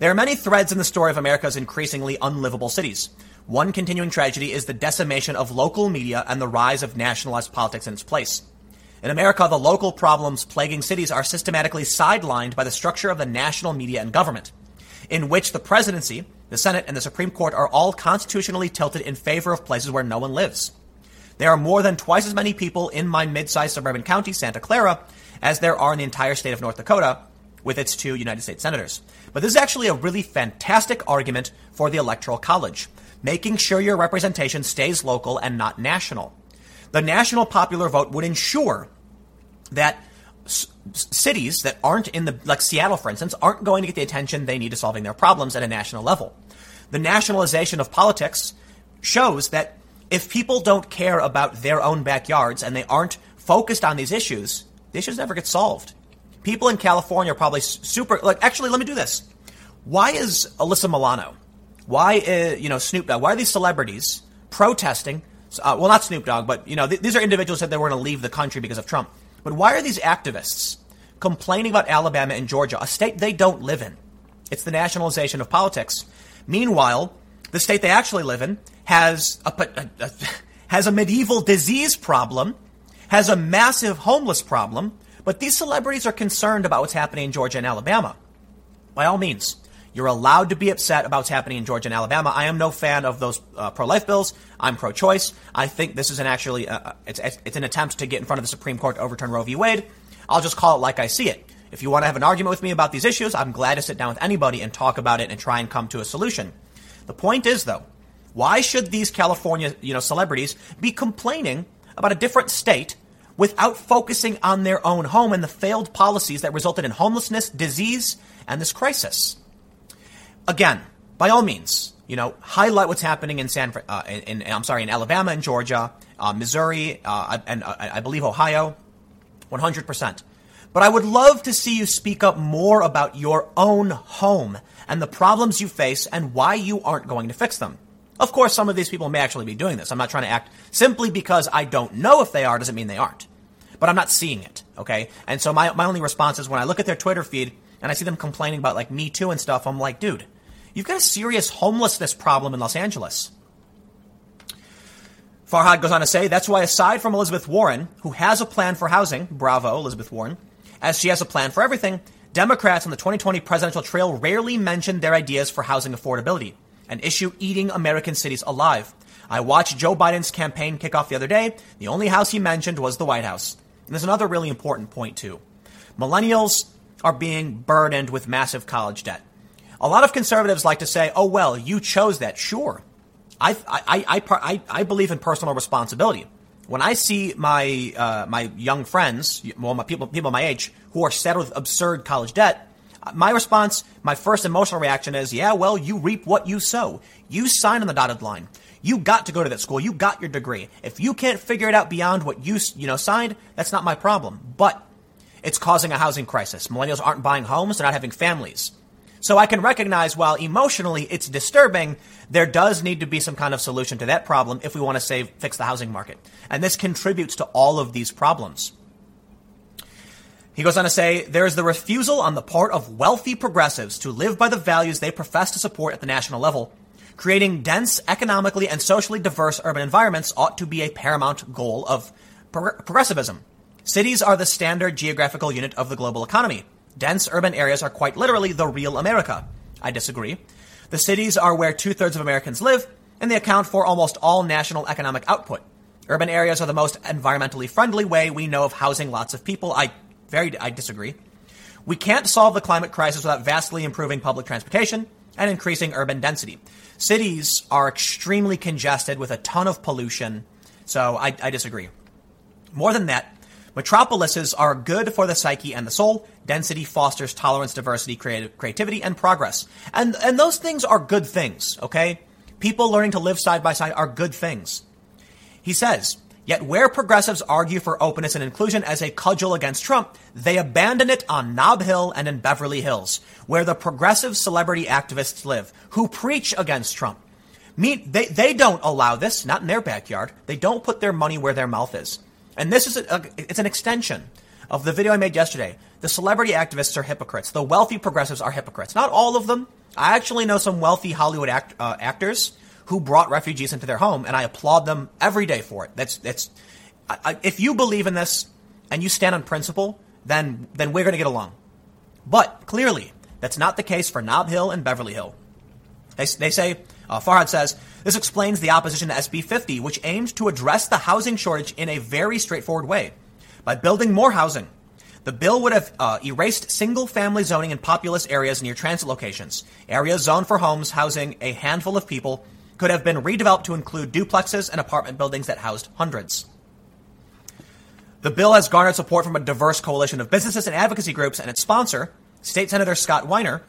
A: There are many threads in the story of America's increasingly unlivable cities. One continuing tragedy is the decimation of local media and the rise of nationalized politics in its place. In America, the local problems plaguing cities are systematically sidelined by the structure of the national media and government, in which the presidency, the Senate, and the Supreme Court are all constitutionally tilted in favor of places where no one lives. There are more than twice as many people in my mid-sized suburban county, Santa Clara, as there are in the entire state of North Dakota, with its two United States senators. But this is actually a really fantastic argument for the Electoral College, making sure your representation stays local and not national. The national popular vote would ensure that s- cities that aren't in the, like Seattle, for instance, aren't going to get the attention they need to solving their problems at a national level. The nationalization of politics shows that if people don't care about their own backyards and they aren't focused on these issues, the issues never get solved. People in California are probably super, like, actually, let me do this. Why is Alyssa Milano? Why, is, you know, Snoop Dogg? Why are these celebrities protesting? Uh, well, not Snoop Dogg, but, you know, th- these are individuals that they were going to leave the country because of Trump. But why are these activists complaining about Alabama and Georgia, a state they don't live in? It's the nationalization of politics. Meanwhile, the state they actually live in has a, a, a, has a medieval disease problem, has a massive homeless problem, but these celebrities are concerned about what's happening in Georgia and Alabama. By all means, you're allowed to be upset about what's happening in Georgia and Alabama. I am no fan of those uh, pro-life bills. I'm pro-choice. I think this is an actually uh, uh it's, it's an attempt to get in front of the Supreme Court to overturn Roe v. Wade. I'll just call it like I see it. If you want to have an argument with me about these issues, I'm glad to sit down with anybody and talk about it and try and come to a solution. The point is, though, why should these California, you know, celebrities be complaining about a different state without focusing on their own home and the failed policies that resulted in homelessness, disease, and this crisis? Again, by all means, you know, highlight what's happening in San, uh, in, in, I'm sorry, in Alabama and Georgia, uh, Missouri, uh, and uh, I believe Ohio, 100%. But I would love to see you speak up more about your own home and the problems you face and why you aren't going to fix them. Of course, some of these people may actually be doing this. I'm not trying to act simply because I don't know if they are doesn't mean they aren't. But I'm not seeing it, okay? And so my, my only response is when I look at their Twitter feed and I see them complaining about like Me Too and stuff, I'm like, dude, you've got a serious homelessness problem in Los Angeles. Farhad goes on to say, that's why aside from Elizabeth Warren, who has a plan for housing, bravo, Elizabeth Warren, as she has a plan for everything, Democrats on the 2020 presidential trail rarely mentioned their ideas for housing affordability, an issue eating American cities alive. I watched Joe Biden's campaign kick off the other day. The only house he mentioned was the White House. And there's another really important point, too. Millennials are being burdened with massive college debt. A lot of conservatives like to say, oh, well, you chose that. Sure. I, I, I, I, I believe in personal responsibility. When I see my, uh, my young friends, well, my people, people my age, who are saddled with absurd college debt, my response, my first emotional reaction is, yeah, well, you reap what you sow. You sign on the dotted line. You got to go to that school. You got your degree. If you can't figure it out beyond what you, you know, signed, that's not my problem. But it's causing a housing crisis. Millennials aren't buying homes. They're not having families. So I can recognize while emotionally it's disturbing, there does need to be some kind of solution to that problem if we want to save, fix the housing market. And this contributes to all of these problems. He goes on to say, there is the refusal on the part of wealthy progressives to live by the values they profess to support at the national level. Creating dense, economically and socially diverse urban environments ought to be a paramount goal of progressivism. Cities are the standard geographical unit of the global economy. Dense urban areas are quite literally the real America. I disagree. The cities are where two thirds of Americans live, and they account for almost all national economic output. Urban areas are the most environmentally friendly way we know of housing lots of people. I very, I disagree. We can't solve the climate crisis without vastly improving public transportation and increasing urban density. Cities are extremely congested with a ton of pollution, so I, I disagree. More than that, Metropolises are good for the psyche and the soul. Density fosters tolerance, diversity, creative, creativity, and progress. And, and those things are good things, okay? People learning to live side by side are good things. He says, yet where progressives argue for openness and inclusion as a cudgel against Trump, they abandon it on Nob Hill and in Beverly Hills, where the progressive celebrity activists live, who preach against Trump. Mean, they, they don't allow this, not in their backyard. They don't put their money where their mouth is. And this is a, a, it's an extension of the video I made yesterday. The celebrity activists are hypocrites. The wealthy progressives are hypocrites. Not all of them, I actually know some wealthy Hollywood act, uh, actors who brought refugees into their home, and I applaud them every day for it. That's that's. I, if you believe in this and you stand on principle, then then we're going to get along. But clearly, that's not the case for Nob Hill and Beverly Hill. They, they say, uh, Farhad says, this explains the opposition to SB 50, which aimed to address the housing shortage in a very straightforward way by building more housing. The bill would have uh, erased single family zoning in populous areas near transit locations. Areas zoned for homes housing a handful of people could have been redeveloped to include duplexes and apartment buildings that housed hundreds. The bill has garnered support from a diverse coalition of businesses and advocacy groups, and its sponsor, State Senator Scott Wiener,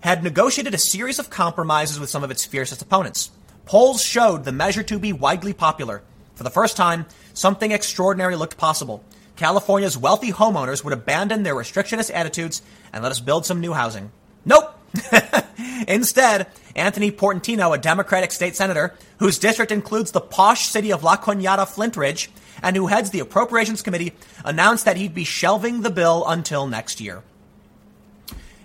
A: had negotiated a series of compromises with some of its fiercest opponents. Polls showed the measure to be widely popular. For the first time, something extraordinary looked possible. California's wealthy homeowners would abandon their restrictionist attitudes and let us build some new housing. Nope! *laughs* Instead, Anthony Portantino, a Democratic state senator whose district includes the posh city of La Cañada Flintridge and who heads the Appropriations Committee, announced that he'd be shelving the bill until next year.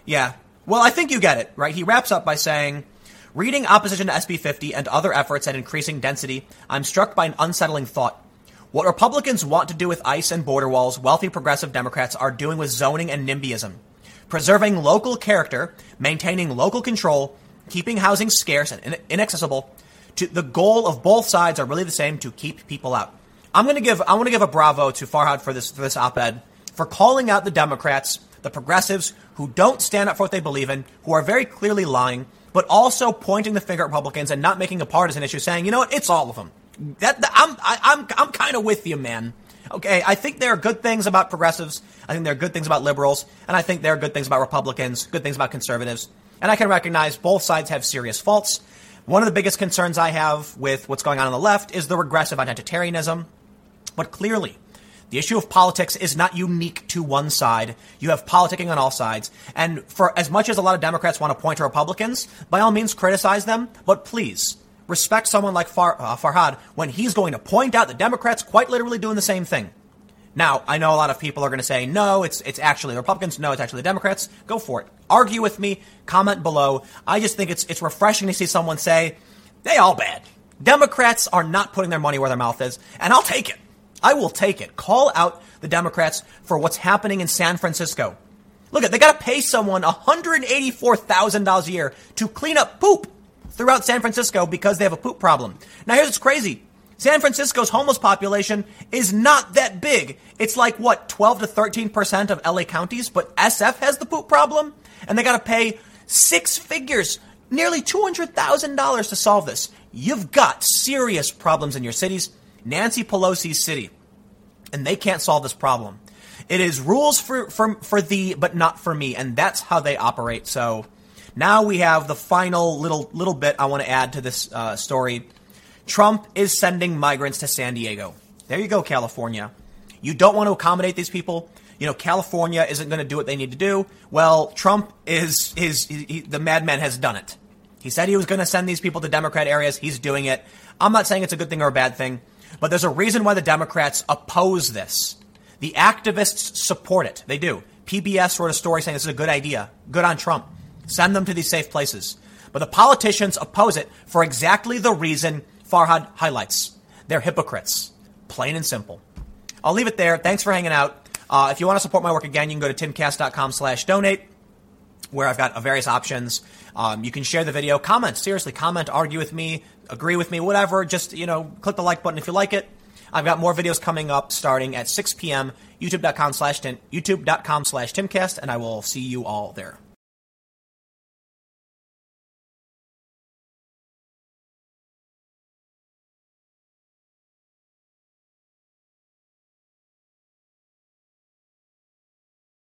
A: Yeah, well, I think you get it, right? He wraps up by saying, Reading opposition to SB 50 and other efforts at increasing density, I'm struck by an unsettling thought. What Republicans want to do with ICE and border walls, wealthy progressive Democrats are doing with zoning and NIMBYism. Preserving local character, maintaining local control, keeping housing scarce and inaccessible. To, the goal of both sides are really the same to keep people out. I'm going to give I want to give a bravo to Farhad for this for this op-ed for calling out the Democrats, the progressives who don't stand up for what they believe in, who are very clearly lying, but also pointing the finger at Republicans and not making a partisan issue, saying, you know what, it's all of them. That, that I'm I, I'm I'm kind of with you, man. Okay, I think there are good things about progressives. I think there are good things about liberals, and I think there are good things about Republicans, good things about conservatives. And I can recognize both sides have serious faults. One of the biggest concerns I have with what's going on on the left is the regressive identitarianism. But clearly, the issue of politics is not unique to one side. You have politicking on all sides. And for as much as a lot of Democrats want to point to Republicans, by all means criticize them, but please respect someone like Far, uh, Farhad when he's going to point out the Democrats quite literally doing the same thing. Now, I know a lot of people are going to say, no, it's, it's actually the Republicans. No, it's actually the Democrats. Go for it. Argue with me. Comment below. I just think it's, it's refreshing to see someone say, they all bad. Democrats are not putting their money where their mouth is, and I'll take it. I will take it. Call out the Democrats for what's happening in San Francisco. Look at they got to pay someone $184,000 a year to clean up poop throughout San Francisco because they have a poop problem. Now here's what's crazy. San Francisco's homeless population is not that big. It's like what 12 to 13% of LA counties, but SF has the poop problem and they got to pay six figures, nearly $200,000 to solve this. You've got serious problems in your cities. Nancy Pelosi's city, and they can't solve this problem. It is rules for, for, for thee, but not for me, and that's how they operate. So now we have the final little little bit I want to add to this uh, story. Trump is sending migrants to San Diego. There you go, California. You don't want to accommodate these people. You know, California isn't going to do what they need to do. Well, Trump is is he, he, the madman has done it. He said he was going to send these people to Democrat areas. He's doing it. I'm not saying it's a good thing or a bad thing. But there's a reason why the Democrats oppose this. The activists support it. They do. PBS wrote a story saying this is a good idea. Good on Trump. Send them to these safe places. But the politicians oppose it for exactly the reason Farhad highlights. They're hypocrites. Plain and simple. I'll leave it there. Thanks for hanging out. Uh, if you want to support my work again, you can go to timcast.com slash donate, where I've got various options. Um, you can share the video, comment, seriously, comment, argue with me, agree with me, whatever. Just, you know, click the like button if you like it. I've got more videos coming up starting at 6 p.m. youtube.com slash timcast, and I will see you all there.